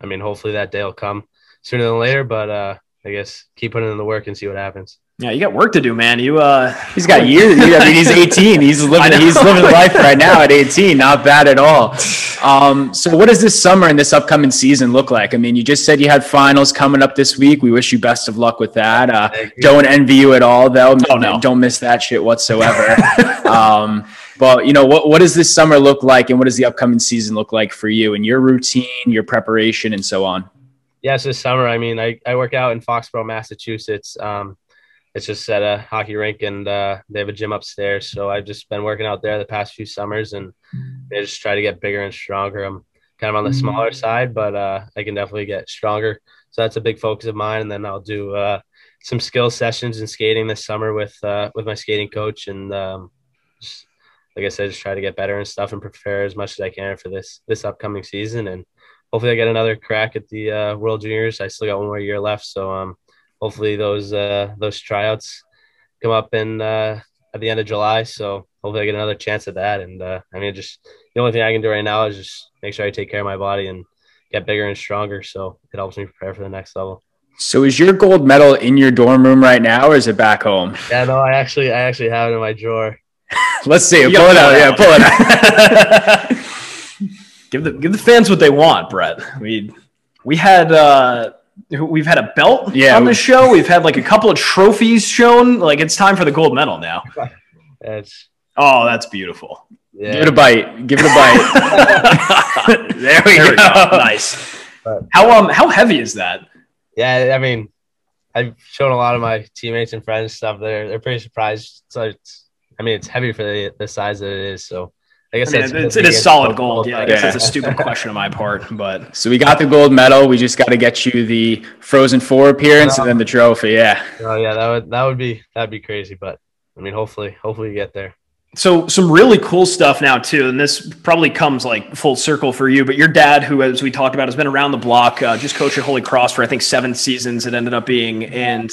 I mean, hopefully that day will come sooner than later. But uh, I guess keep putting in the work and see what happens. Yeah, you got work to do, man. You uh, he's got years. I mean, he's 18. He's living. he's living life right now at 18. Not bad at all. Um, so, what does this summer and this upcoming season look like? I mean, you just said you had finals coming up this week. We wish you best of luck with that. Uh, don't envy you at all, though. Oh, no. Don't miss that shit whatsoever. um, but you know, what what does this summer look like, and what does the upcoming season look like for you and your routine, your preparation, and so on? Yes, this summer. I mean, I, I work out in Foxborough, Massachusetts. Um, it's just at a hockey rink, and uh, they have a gym upstairs. So I've just been working out there the past few summers, and I just try to get bigger and stronger. I'm kind of on the smaller side, but uh, I can definitely get stronger. So that's a big focus of mine. And then I'll do uh, some skill sessions and skating this summer with uh, with my skating coach, and um, just, like I said, just try to get better and stuff, and prepare as much as I can for this this upcoming season. And hopefully, I get another crack at the uh, World Juniors. I still got one more year left, so um, hopefully those uh, those tryouts come up and uh, at the end of July. So hopefully I get another chance at that. And uh, I mean, just the only thing I can do right now is just make sure I take care of my body and get bigger and stronger. So it helps me prepare for the next level. So is your gold medal in your dorm room right now, or is it back home? Yeah, no, I actually, I actually have it in my drawer. Let's see it. Pull it out. Yeah, pull it out. give the give the fans what they want, Brett. We we had uh we've had a belt Yeah, on the show. We've had like a couple of trophies shown. Like it's time for the gold medal now. That's Oh, that's beautiful. yeah. Give it a bite. Give it a bite. there we There we go. go. Nice. Right. How um how heavy is that? Yeah, I mean, I've shown a lot of my teammates and friends stuff. They're they're pretty surprised. So it's, I mean, it's heavy for the, the size that it is. So I I guess mean, that's it's, it is solid gold. Yeah, I guess Yeah. that's a stupid question on my part, but So we got the gold medal. We just got to get you the Frozen Four appearance and then the trophy. Yeah. Oh yeah, that would that would be that'd be crazy. But I mean, hopefully, hopefully you get there. So some really cool stuff now too, and this probably comes like full circle for you. But your dad, who as we talked about, has been around the block, uh, just coached at Holy Cross for I think seven seasons. It ended up being, and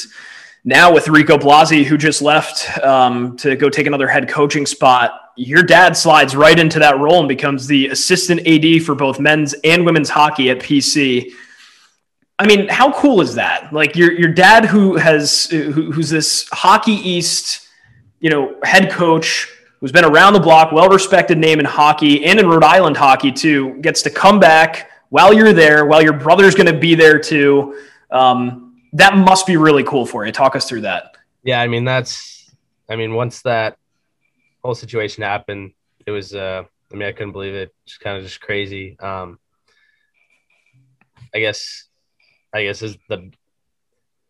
now with Rico Blasi, who just left um, to go take another head coaching spot, your dad slides right into that role and becomes the assistant AD for both men's and women's hockey at PC. I mean, how cool is that? Like your your dad, who has who, who's this Hockey East, you know, head coach who's been around the block, well respected name in hockey and in Rhode Island hockey too, gets to come back while you're there, while your brother's going to be there too. Um, that must be really cool for you. Talk us through that. Yeah, I mean that's I mean once that whole situation happened, it was uh I mean I couldn't believe it. Just kind of just crazy. Um I guess I guess is the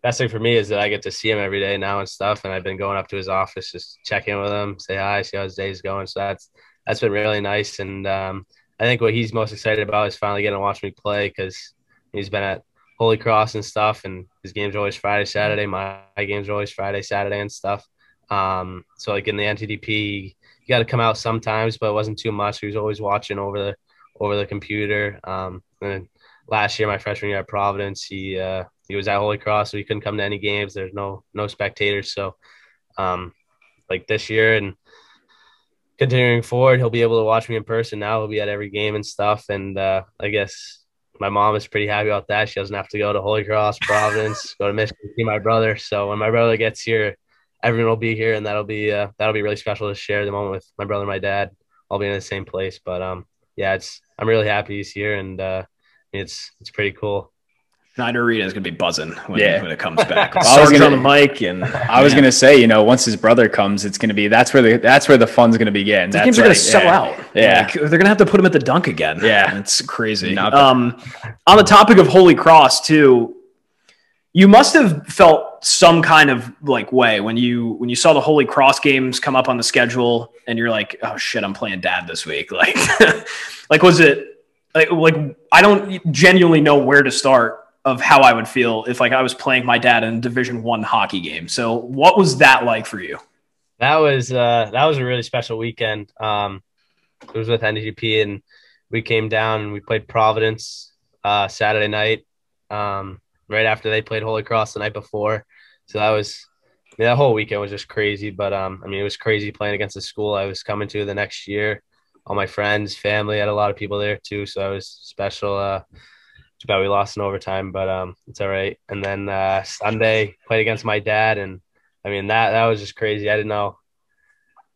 best thing for me is that I get to see him every day now and stuff and I've been going up to his office just check in with him, say hi, see how his day's going. So that's that's been really nice and um I think what he's most excited about is finally getting to watch me play because he's been at Holy Cross and stuff, and his games are always Friday, Saturday. My, games are always Friday, Saturday, and stuff. Um, so like in the NTDP, you got to come out sometimes, but it wasn't too much. He was always watching over the over the computer. Um, and last year, my freshman year at Providence, he uh, he was at Holy Cross, so he couldn't come to any games. There's no no spectators, so um, like this year and continuing forward, he'll be able to watch me in person now. He'll be at every game and stuff, and uh, I guess my mom is pretty happy about that. She doesn't have to go to Holy Cross, Providence, go to Michigan, see my brother. So when my brother gets here, everyone will be here, and that'll be uh, that'll be really special to share the moment with my brother and my dad. I'll be in the same place, but um, yeah, it's I'm really happy he's here, and uh, it's it's pretty cool. Schneider Arena is going to be buzzing when, Yeah. when it comes back. Well, I was gonna- on the mic, and I was gonna say, you know, once his brother comes, it's gonna be that's where the that's where the fun's gonna begin. The games are going to sell yeah. out. Yeah. Like, they're going to have to put him at the dunk again. Yeah. it's crazy. Not Um, on the topic of Holy Cross too, you must have felt some kind of like way when you when you saw the Holy Cross games come up on the schedule, and you're like, oh shit, I'm playing dad this week. Like, like was it like like I don't genuinely know where to start of how I would feel if like I was playing my dad in a Division One hockey game. So, what was that like for you? That was uh, that was a really special weekend. Um, it was with NDP, and we came down and we played Providence uh, Saturday night. Um, right after they played Holy Cross the night before, so that was I mean, that whole weekend was just crazy. But um, I mean, it was crazy playing against the school I was coming to the next year. All my friends, family, had a lot of people there too, so it was special. Uh, too bad we lost in overtime, but um, it's all right. And then uh, Sunday played against my dad, and I mean that that was just crazy. I didn't know.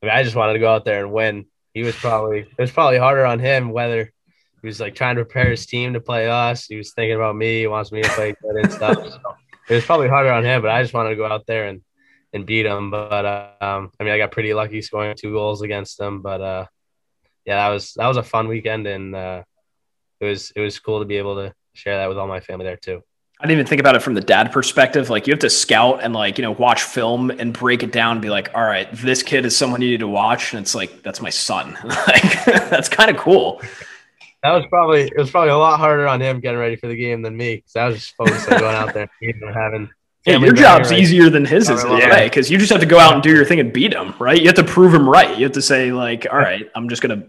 I mean, I just wanted to go out there and win. He was probably it was probably harder on him whether he was like trying to prepare his team to play us. He was thinking about me. He wants me to play good and stuff. So it was probably harder on him, but I just wanted to go out there and and beat him. But uh, um, I mean, I got pretty lucky scoring two goals against him. But uh, yeah, that was that was a fun weekend, and uh, it was it was cool to be able to share that with all my family there too. I didn't even think about it from the dad perspective. Like you have to scout and like, you know, watch film and break it down and be like, all right, this kid is someone you need to watch. And it's like, that's my son. like that's kind of cool. That was probably it was probably a lot harder on him getting ready for the game than me because I was just focused on going out there and having. Yeah, your job's right? easier than his is in a Yeah. way because you just have to go out and do your thing and beat him, right? You have to prove him right. You have to say like, all right, I'm just gonna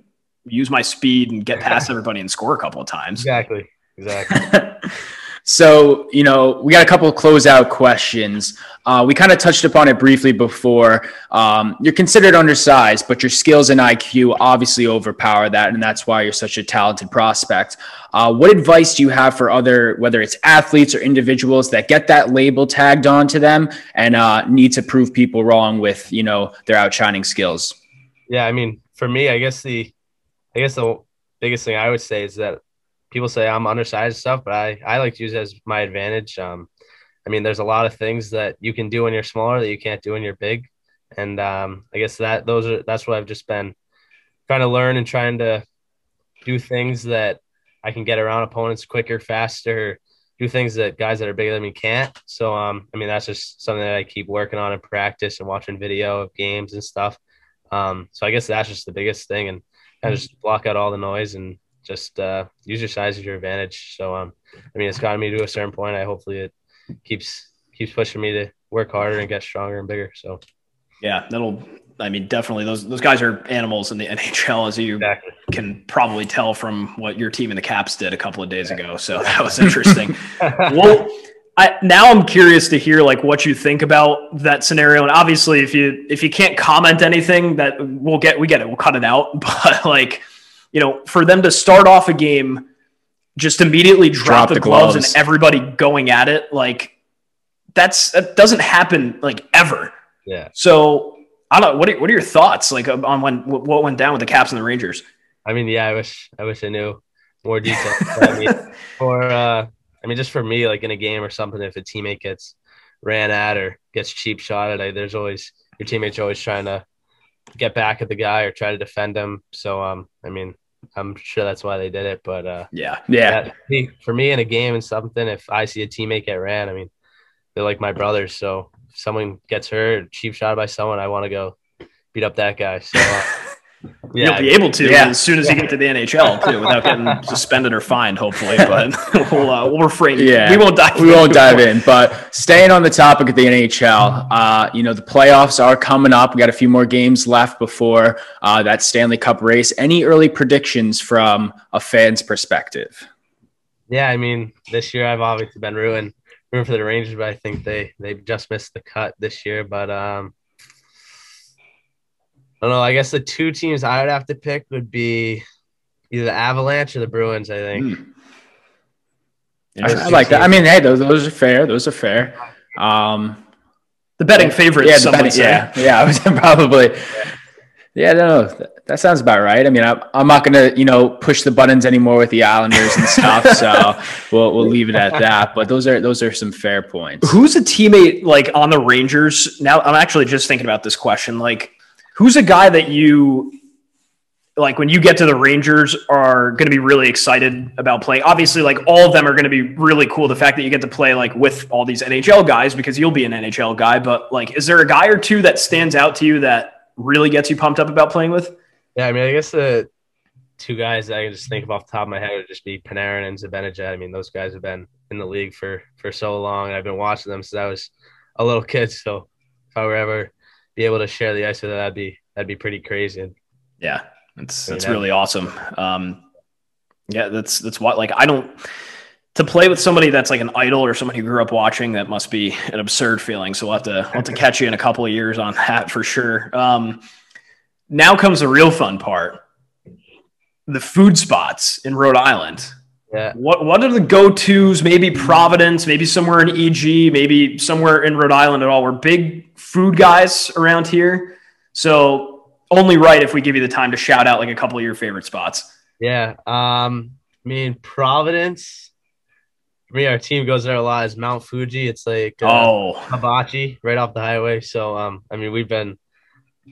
use my speed and get past everybody and score a couple of times. Exactly. Exactly. So, you know, we got a couple of closeout questions. Uh, we kind of touched upon it briefly before. Um, you're considered undersized, but your skills and IQ obviously overpower that, and that's why you're such a talented prospect. Uh, what advice do you have for other, whether it's athletes or individuals that get that label tagged onto them and uh, need to prove people wrong with, you know, their outshining skills? Yeah, I mean, for me, I guess the, I guess the biggest thing I would say is that people say I'm undersized stuff, but I, I like to use it as my advantage. Um, I mean, there's a lot of things that you can do when you're smaller that you can't do when you're big. And um, I guess that those are that's what I've just been trying to learn and trying to do things that I can get around opponents quicker, faster, do things that guys that are bigger than me can't. So um, I mean that's just something that I keep working on in practice and watching video of games and stuff. Um, so I guess that's just the biggest thing and kind of just block out all the noise and just uh, use your size as your advantage. So um, I mean, it's gotten me to a certain point. I hopefully it keeps keeps pushing me to work harder and get stronger and bigger. So yeah, that'll. I mean, definitely those those guys are animals in the NHL, as you exactly. can probably tell from what your team in the Caps did a couple of days ago. So that was interesting. well. I, now I'm curious to hear like what you think about that scenario. And obviously, if you if you can't comment anything, that we'll get we get it, we'll cut it out. But like, you know, for them to start off a game, just immediately drop, drop the, the gloves, gloves and everybody going at it, like that's that doesn't happen like ever. Yeah. So I don't. What are, what are your thoughts like on when what went down with the Caps and the Rangers? I mean, yeah, I wish I wish I knew more detail. I mean, for uh, I mean, just for me, like in a game or something, if a teammate gets ran at or gets cheap shot at, there's always your teammates always trying to get back at the guy or try to defend him. So, um, I mean, I'm sure that's why they did it. But uh, yeah, yeah. That, for me in a game and something, if I see a teammate get ran, I mean, they're like my brothers. So if someone gets hurt, cheap shot by someone, I want to go beat up that guy. So. Uh, Yeah, you'll be able to yeah. as soon as you get to the NHL too, without getting suspended or fined, hopefully. But we'll uh, we'll refrain. Yeah, we won't dive. We won't dive in. But staying on the topic of the NHL, uh, you know the playoffs are coming up. We got a few more games left before uh, that Stanley Cup race. Any early predictions from a fan's perspective? Yeah, I mean, this year I've obviously been ruined, rooting for the Rangers, but I think they they just missed the cut this year. But um, don't know. I guess the two teams I would have to pick would be either the Avalanche or the Bruins. I think. Mm. I, I, like that. I mean, hey, those those are fair. Those are fair. Um, the betting favorites. Yeah, betting, yeah, yeah. I was probably. Yeah, no, that, that sounds about right. I mean, I, I'm not gonna, you know, push the buttons anymore with the Islanders and stuff, so we'll we'll leave it at that. But those are those are some fair points. Who's a teammate like on the Rangers? Now, I'm actually just thinking about this question. Like, Who's a guy that you like when you get to the Rangers are going to be really excited about playing? Obviously, like all of them are going to be really cool. The fact that you get to play like with all these NHL guys because you'll be an NHL guy. But like, is there a guy or two that stands out to you that really gets you pumped up about playing with? Yeah, I mean, I guess the two guys that I can just think of off the top of my head would just be Panarin and Zibanejad. I mean, those guys have been in the league for for so long, and I've been watching them since I was a little kid. So if I were ever be able to share the ice with that, that'd be that'd be pretty crazy. Yeah, that's that's really awesome. Um, yeah, that's that's what like I don't to play with somebody that's like an idol or someone who grew up watching. That must be an absurd feeling. So we'll have to we'll have to catch you in a couple of years on that for sure. Um, now comes the real fun part: the food spots in Rhode Island. Yeah. What what are the go tos? Maybe Providence, maybe somewhere in EG, maybe somewhere in Rhode Island at all. We're big food guys around here, so only right if we give you the time to shout out like a couple of your favorite spots. Yeah. Um. I mean Providence. For me, our team goes there a lot. Is Mount Fuji? It's like uh, oh hibachi right off the highway. So um, I mean we've been. I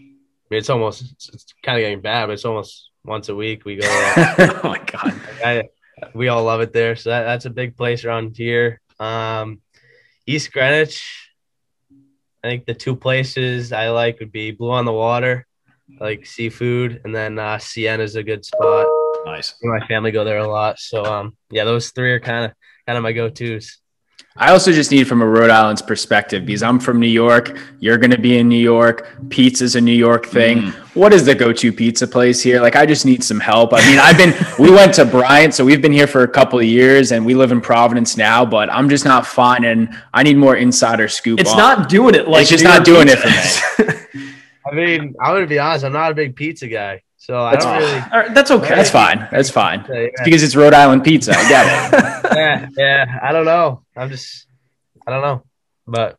mean, it's almost it's, it's kind of getting bad, but it's almost once a week we go. oh my god! I, we all love it there. So that, that's a big place around here. Um, East Greenwich, I think the two places I like would be Blue on the Water, like seafood, and then uh, Siena is a good spot. Nice. My family go there a lot, so um, yeah, those three are kind of kind of my go tos. I also just need from a Rhode Island's perspective because I'm from New York. You're going to be in New York. Pizza's a New York thing. Mm. What is the go-to pizza place here? Like, I just need some help. I mean, I've been. we went to Bryant, so we've been here for a couple of years, and we live in Providence now. But I'm just not finding. I need more insider scoop. It's on- not doing it like It's just New not York doing it for pizza. I mean, I'm gonna be honest. I'm not a big pizza guy, so I That's don't fine. really. All right, that's okay. That's fine. That's fine. Yeah, It's because it's Rhode Island pizza. I get it. yeah, yeah. I don't know. I'm just. I don't know, but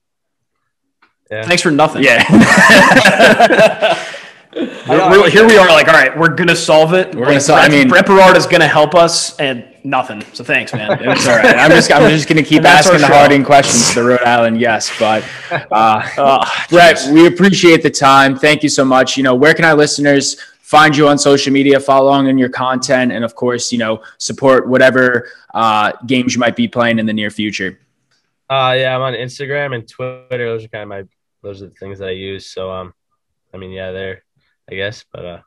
Thanks for nothing. Yeah. We're- we're- here we are, like, all right, we're gonna solve it. We're gonna Like, sol- I mean- Brett Berard is gonna help us, and nothing. So thanks, man. It's all right. I'm just I'm just gonna keep And that's our asking the show. harding questions to the Rhode Island yes, but uh, Uh, Brett, we appreciate the time. Thank you so much. You know, where can our listeners find you on social media, follow along in your content, and of course, you know, support whatever uh, games you might be playing in the near future. uh, yeah, I'm on Instagram and Twitter. Those are kind of my. Those are the things that I use. So um, I mean, yeah, there, I guess, but uh,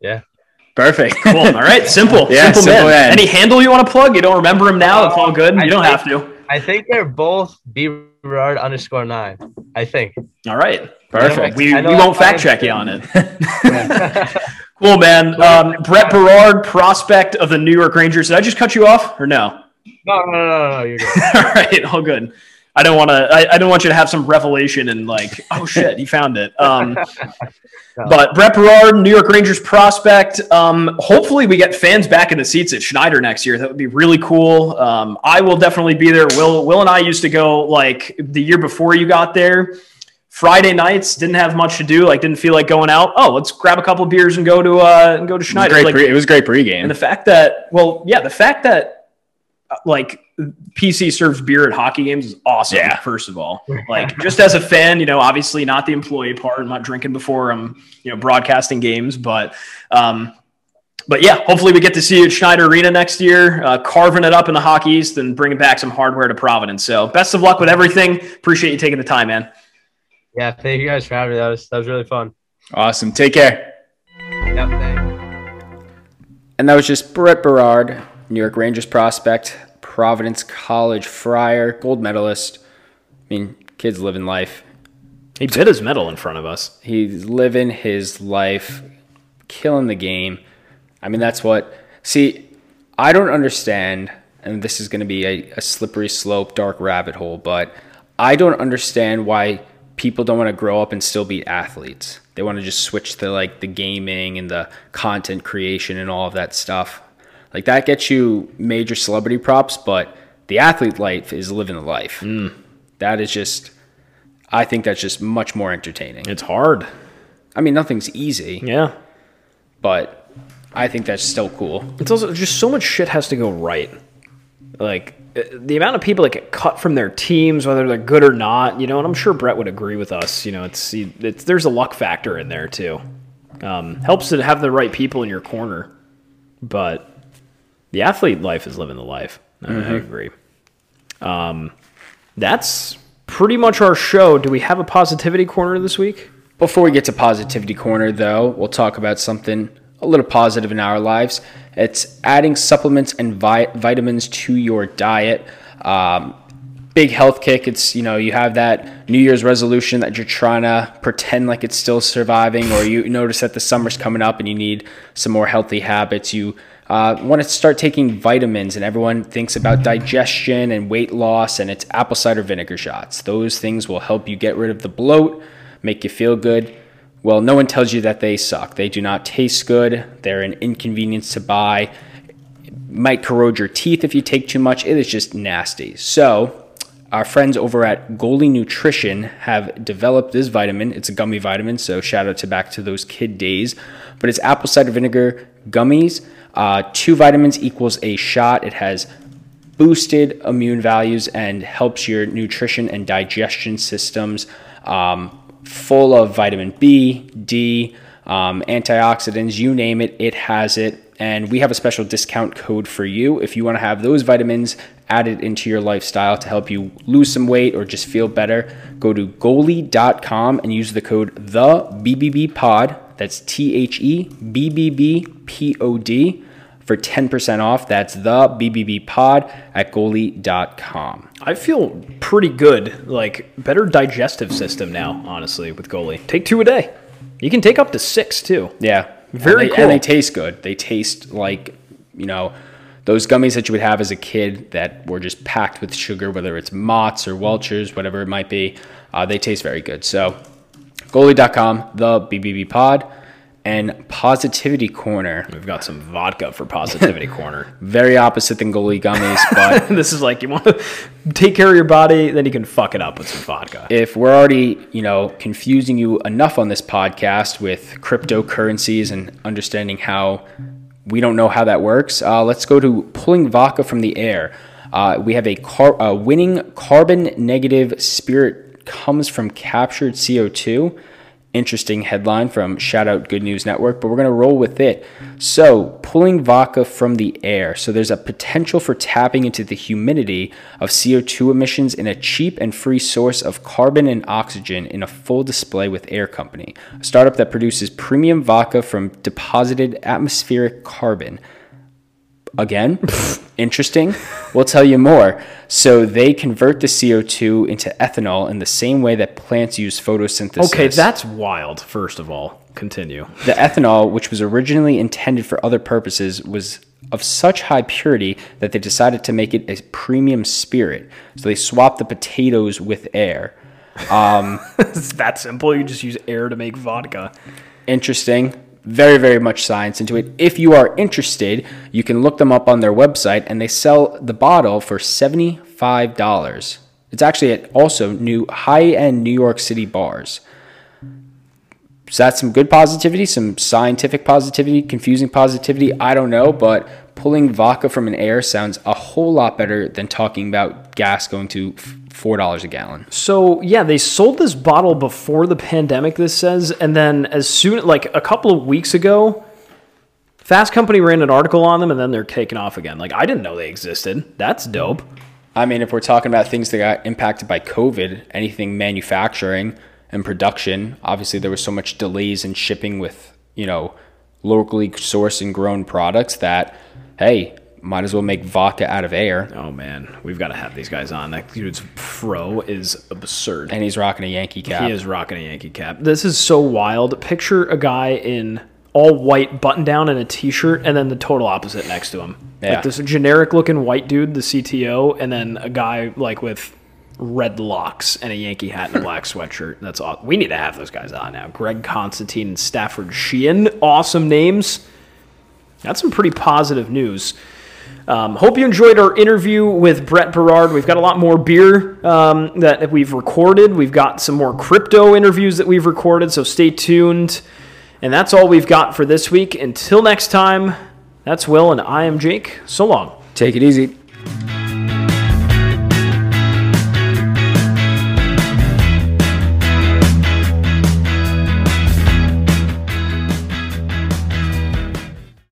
yeah. Perfect. cool. All right, simple. Yeah, simple, simple man. man. Any handle you want to plug? You don't remember him now? It's all good. I You don't think- have to. I think they're both B Berard underscore nine. I think. All right. Perfect. We, we won't fact check you on it. Cool, man. Um, Brett Berard, prospect of the New York Rangers. Did I just cut you off or no? No, no, no, no. You're good. all right, all good. I don't want to. I, I don't want you to have some revelation and like, oh shit, he found it. Um, But Brett Berard, New York Rangers prospect. Um, hopefully, we get fans back in the seats at Schneider next year. That would be really cool. Um, I will definitely be there. Will Will and I used to go like the year before you got there. Friday nights didn't have much to do. Like didn't feel like going out. Oh, let's grab a couple beers and go to uh, and go to It was Schneider. great Like, pre- it was great pregame. and the fact that, well, yeah, the fact that uh, like PC serves beer at hockey games is awesome. Yeah. First of all, like just as a fan, you know, obviously not the employee part. I'm not drinking before I'm, you know, broadcasting games, but, um, but yeah, hopefully we get to see you at Schneider Arena next year, uh, carving it up in the Hockey East and bringing back some hardware to Providence. So best of luck with everything. Appreciate you taking the time, man. Yeah, thank you guys for having me. That was that was really fun. awesome. Take care. Yep, thanks. And that was just Brett Berard, New York Rangers prospect, Providence College Friar, gold medalist. I mean, kid's living life. He bit his medal in front of us. He's living his life, killing the game. I mean, that's what. See, I don't understand, and this is going to be a, a slippery slope, dark rabbit hole, but I don't understand why people don't want to grow up and still be athletes. They want to just switch to like the gaming and the content creation and all of that stuff. Like that gets you major celebrity props, but the athlete life is living the life. Mm. That is just, I think that's just much more entertaining. It's hard. I mean, nothing's easy, Yeah. but I think that's still cool. It's also just so much shit has to go right. Like uh, the amount of people that get cut from their teams, whether they're good or not, you know, and I'm sure Brett would agree with us. You know, it's, it's there's a luck factor in there too. Um, helps to have the right people in your corner, but the athlete life is living the life. I, I agree. Um, that's pretty much our show. Do we have a positivity corner this week? Before we get to Positivity Corner, though, we'll talk about something a little positive in our lives. It's adding supplements and vi- vitamins to your diet. Um, big health kick. It's, you know, you have that New Year's resolution that you're trying to pretend like it's still surviving, or you notice that the summer's coming up and you need some more healthy habits. You uh, want to start taking vitamins, and everyone thinks about digestion and weight loss, and it's apple cider vinegar shots. Those things will help you get rid of the bloat, make you feel good. Well, no one tells you that they suck. They do not taste good. They're an inconvenience to buy. Might corrode your teeth if you take too much. It is just nasty. So, our friends over at Goli Nutrition have developed this vitamin. It's a gummy vitamin, so shout out to back to those kid days. But it's apple cider vinegar gummies. Uh, two vitamins equals a shot. It has boosted immune values and helps your nutrition and digestion systems. Um, full of vitamin B, D, um, antioxidants, you name it, it has it. And we have a special discount code for you if you want to have those vitamins added into your lifestyle to help you lose some weight or just feel better. Go to goli.com and use the code the BBB pod. That's T H E B B B P O D for 10% off. That's the BBB pod at goli.com. I feel pretty good, like better digestive system now, honestly, with Goli. Take two a day. You can take up to six too. Yeah. Very and they, cool. And they taste good. They taste like, you know, those gummies that you would have as a kid that were just packed with sugar, whether it's Mott's or Welch's, whatever it might be. Uh, they taste very good. So, goli.com, the BBB pod, and Positivity Corner. We've got some vodka for positivity corner. Very opposite than Goli gummies, but this is like you want to take care of your body, then you can fuck it up with some vodka. if we're already, you know, confusing you enough on this podcast with cryptocurrencies and understanding how we don't know how that works, uh, let's go to pulling vodka from the air. Uh, we have a, car- a winning carbon negative spirit comes from captured CO2. Interesting headline from Shout Out Good News Network, but we're going to roll with it. So, pulling vodka from the air. So, there's a potential for tapping into the humidity of CO2 emissions in a cheap and free source of carbon and oxygen in a full display with Air Company, a startup that produces premium vodka from deposited atmospheric carbon. Again, interesting. We'll tell you more. So they convert the CO2 into ethanol in the same way that plants use photosynthesis. Okay, that's wild, first of all. Continue. The ethanol, which was originally intended for other purposes, was of such high purity that they decided to make it a premium spirit. So they swapped the potatoes with air. Um, It's that simple. You just use air to make vodka. Interesting. Very, very much science into it. If you are interested, you can look them up on their website and they sell the bottle for $75. It's actually at also new high end New York City bars. So that's some good positivity, some scientific positivity, confusing positivity. I don't know, but pulling vodka from an air sounds a whole lot better than talking about gas going to four dollars a gallon. So yeah, they sold this bottle before the pandemic. This says, and then as soon like a couple of weeks ago, Fast Company ran an article on them, and then they're taken off again. Like I didn't know they existed. That's dope. I mean, if we're talking about things that got impacted by COVID, anything manufacturing and production, obviously there was so much delays in shipping with, you know, locally sourced and grown products that, hey, might as well make vodka out of air. Oh man, we've got to have these guys on. That dude's fro is absurd. And he's rocking a Yankee cap. He is rocking a Yankee cap. This is so wild. Picture a guy in all white button down and a t-shirt and then the total opposite next to him. Yeah. Like this generic looking white dude, the CTO, and then a guy like with red locks and a Yankee hat and a black sweatshirt. That's all. We need to have those guys on now. Greg Constantine and Stafford Sheehan. Awesome names. That's some pretty positive news. Um, hope you enjoyed our interview with Brett Berard. We've got a lot more beer um, that we've recorded. We've got some more crypto interviews that we've recorded, so stay tuned. And that's all we've got for this week. Until next time, that's Will, and I am Jake. So long. Take it easy.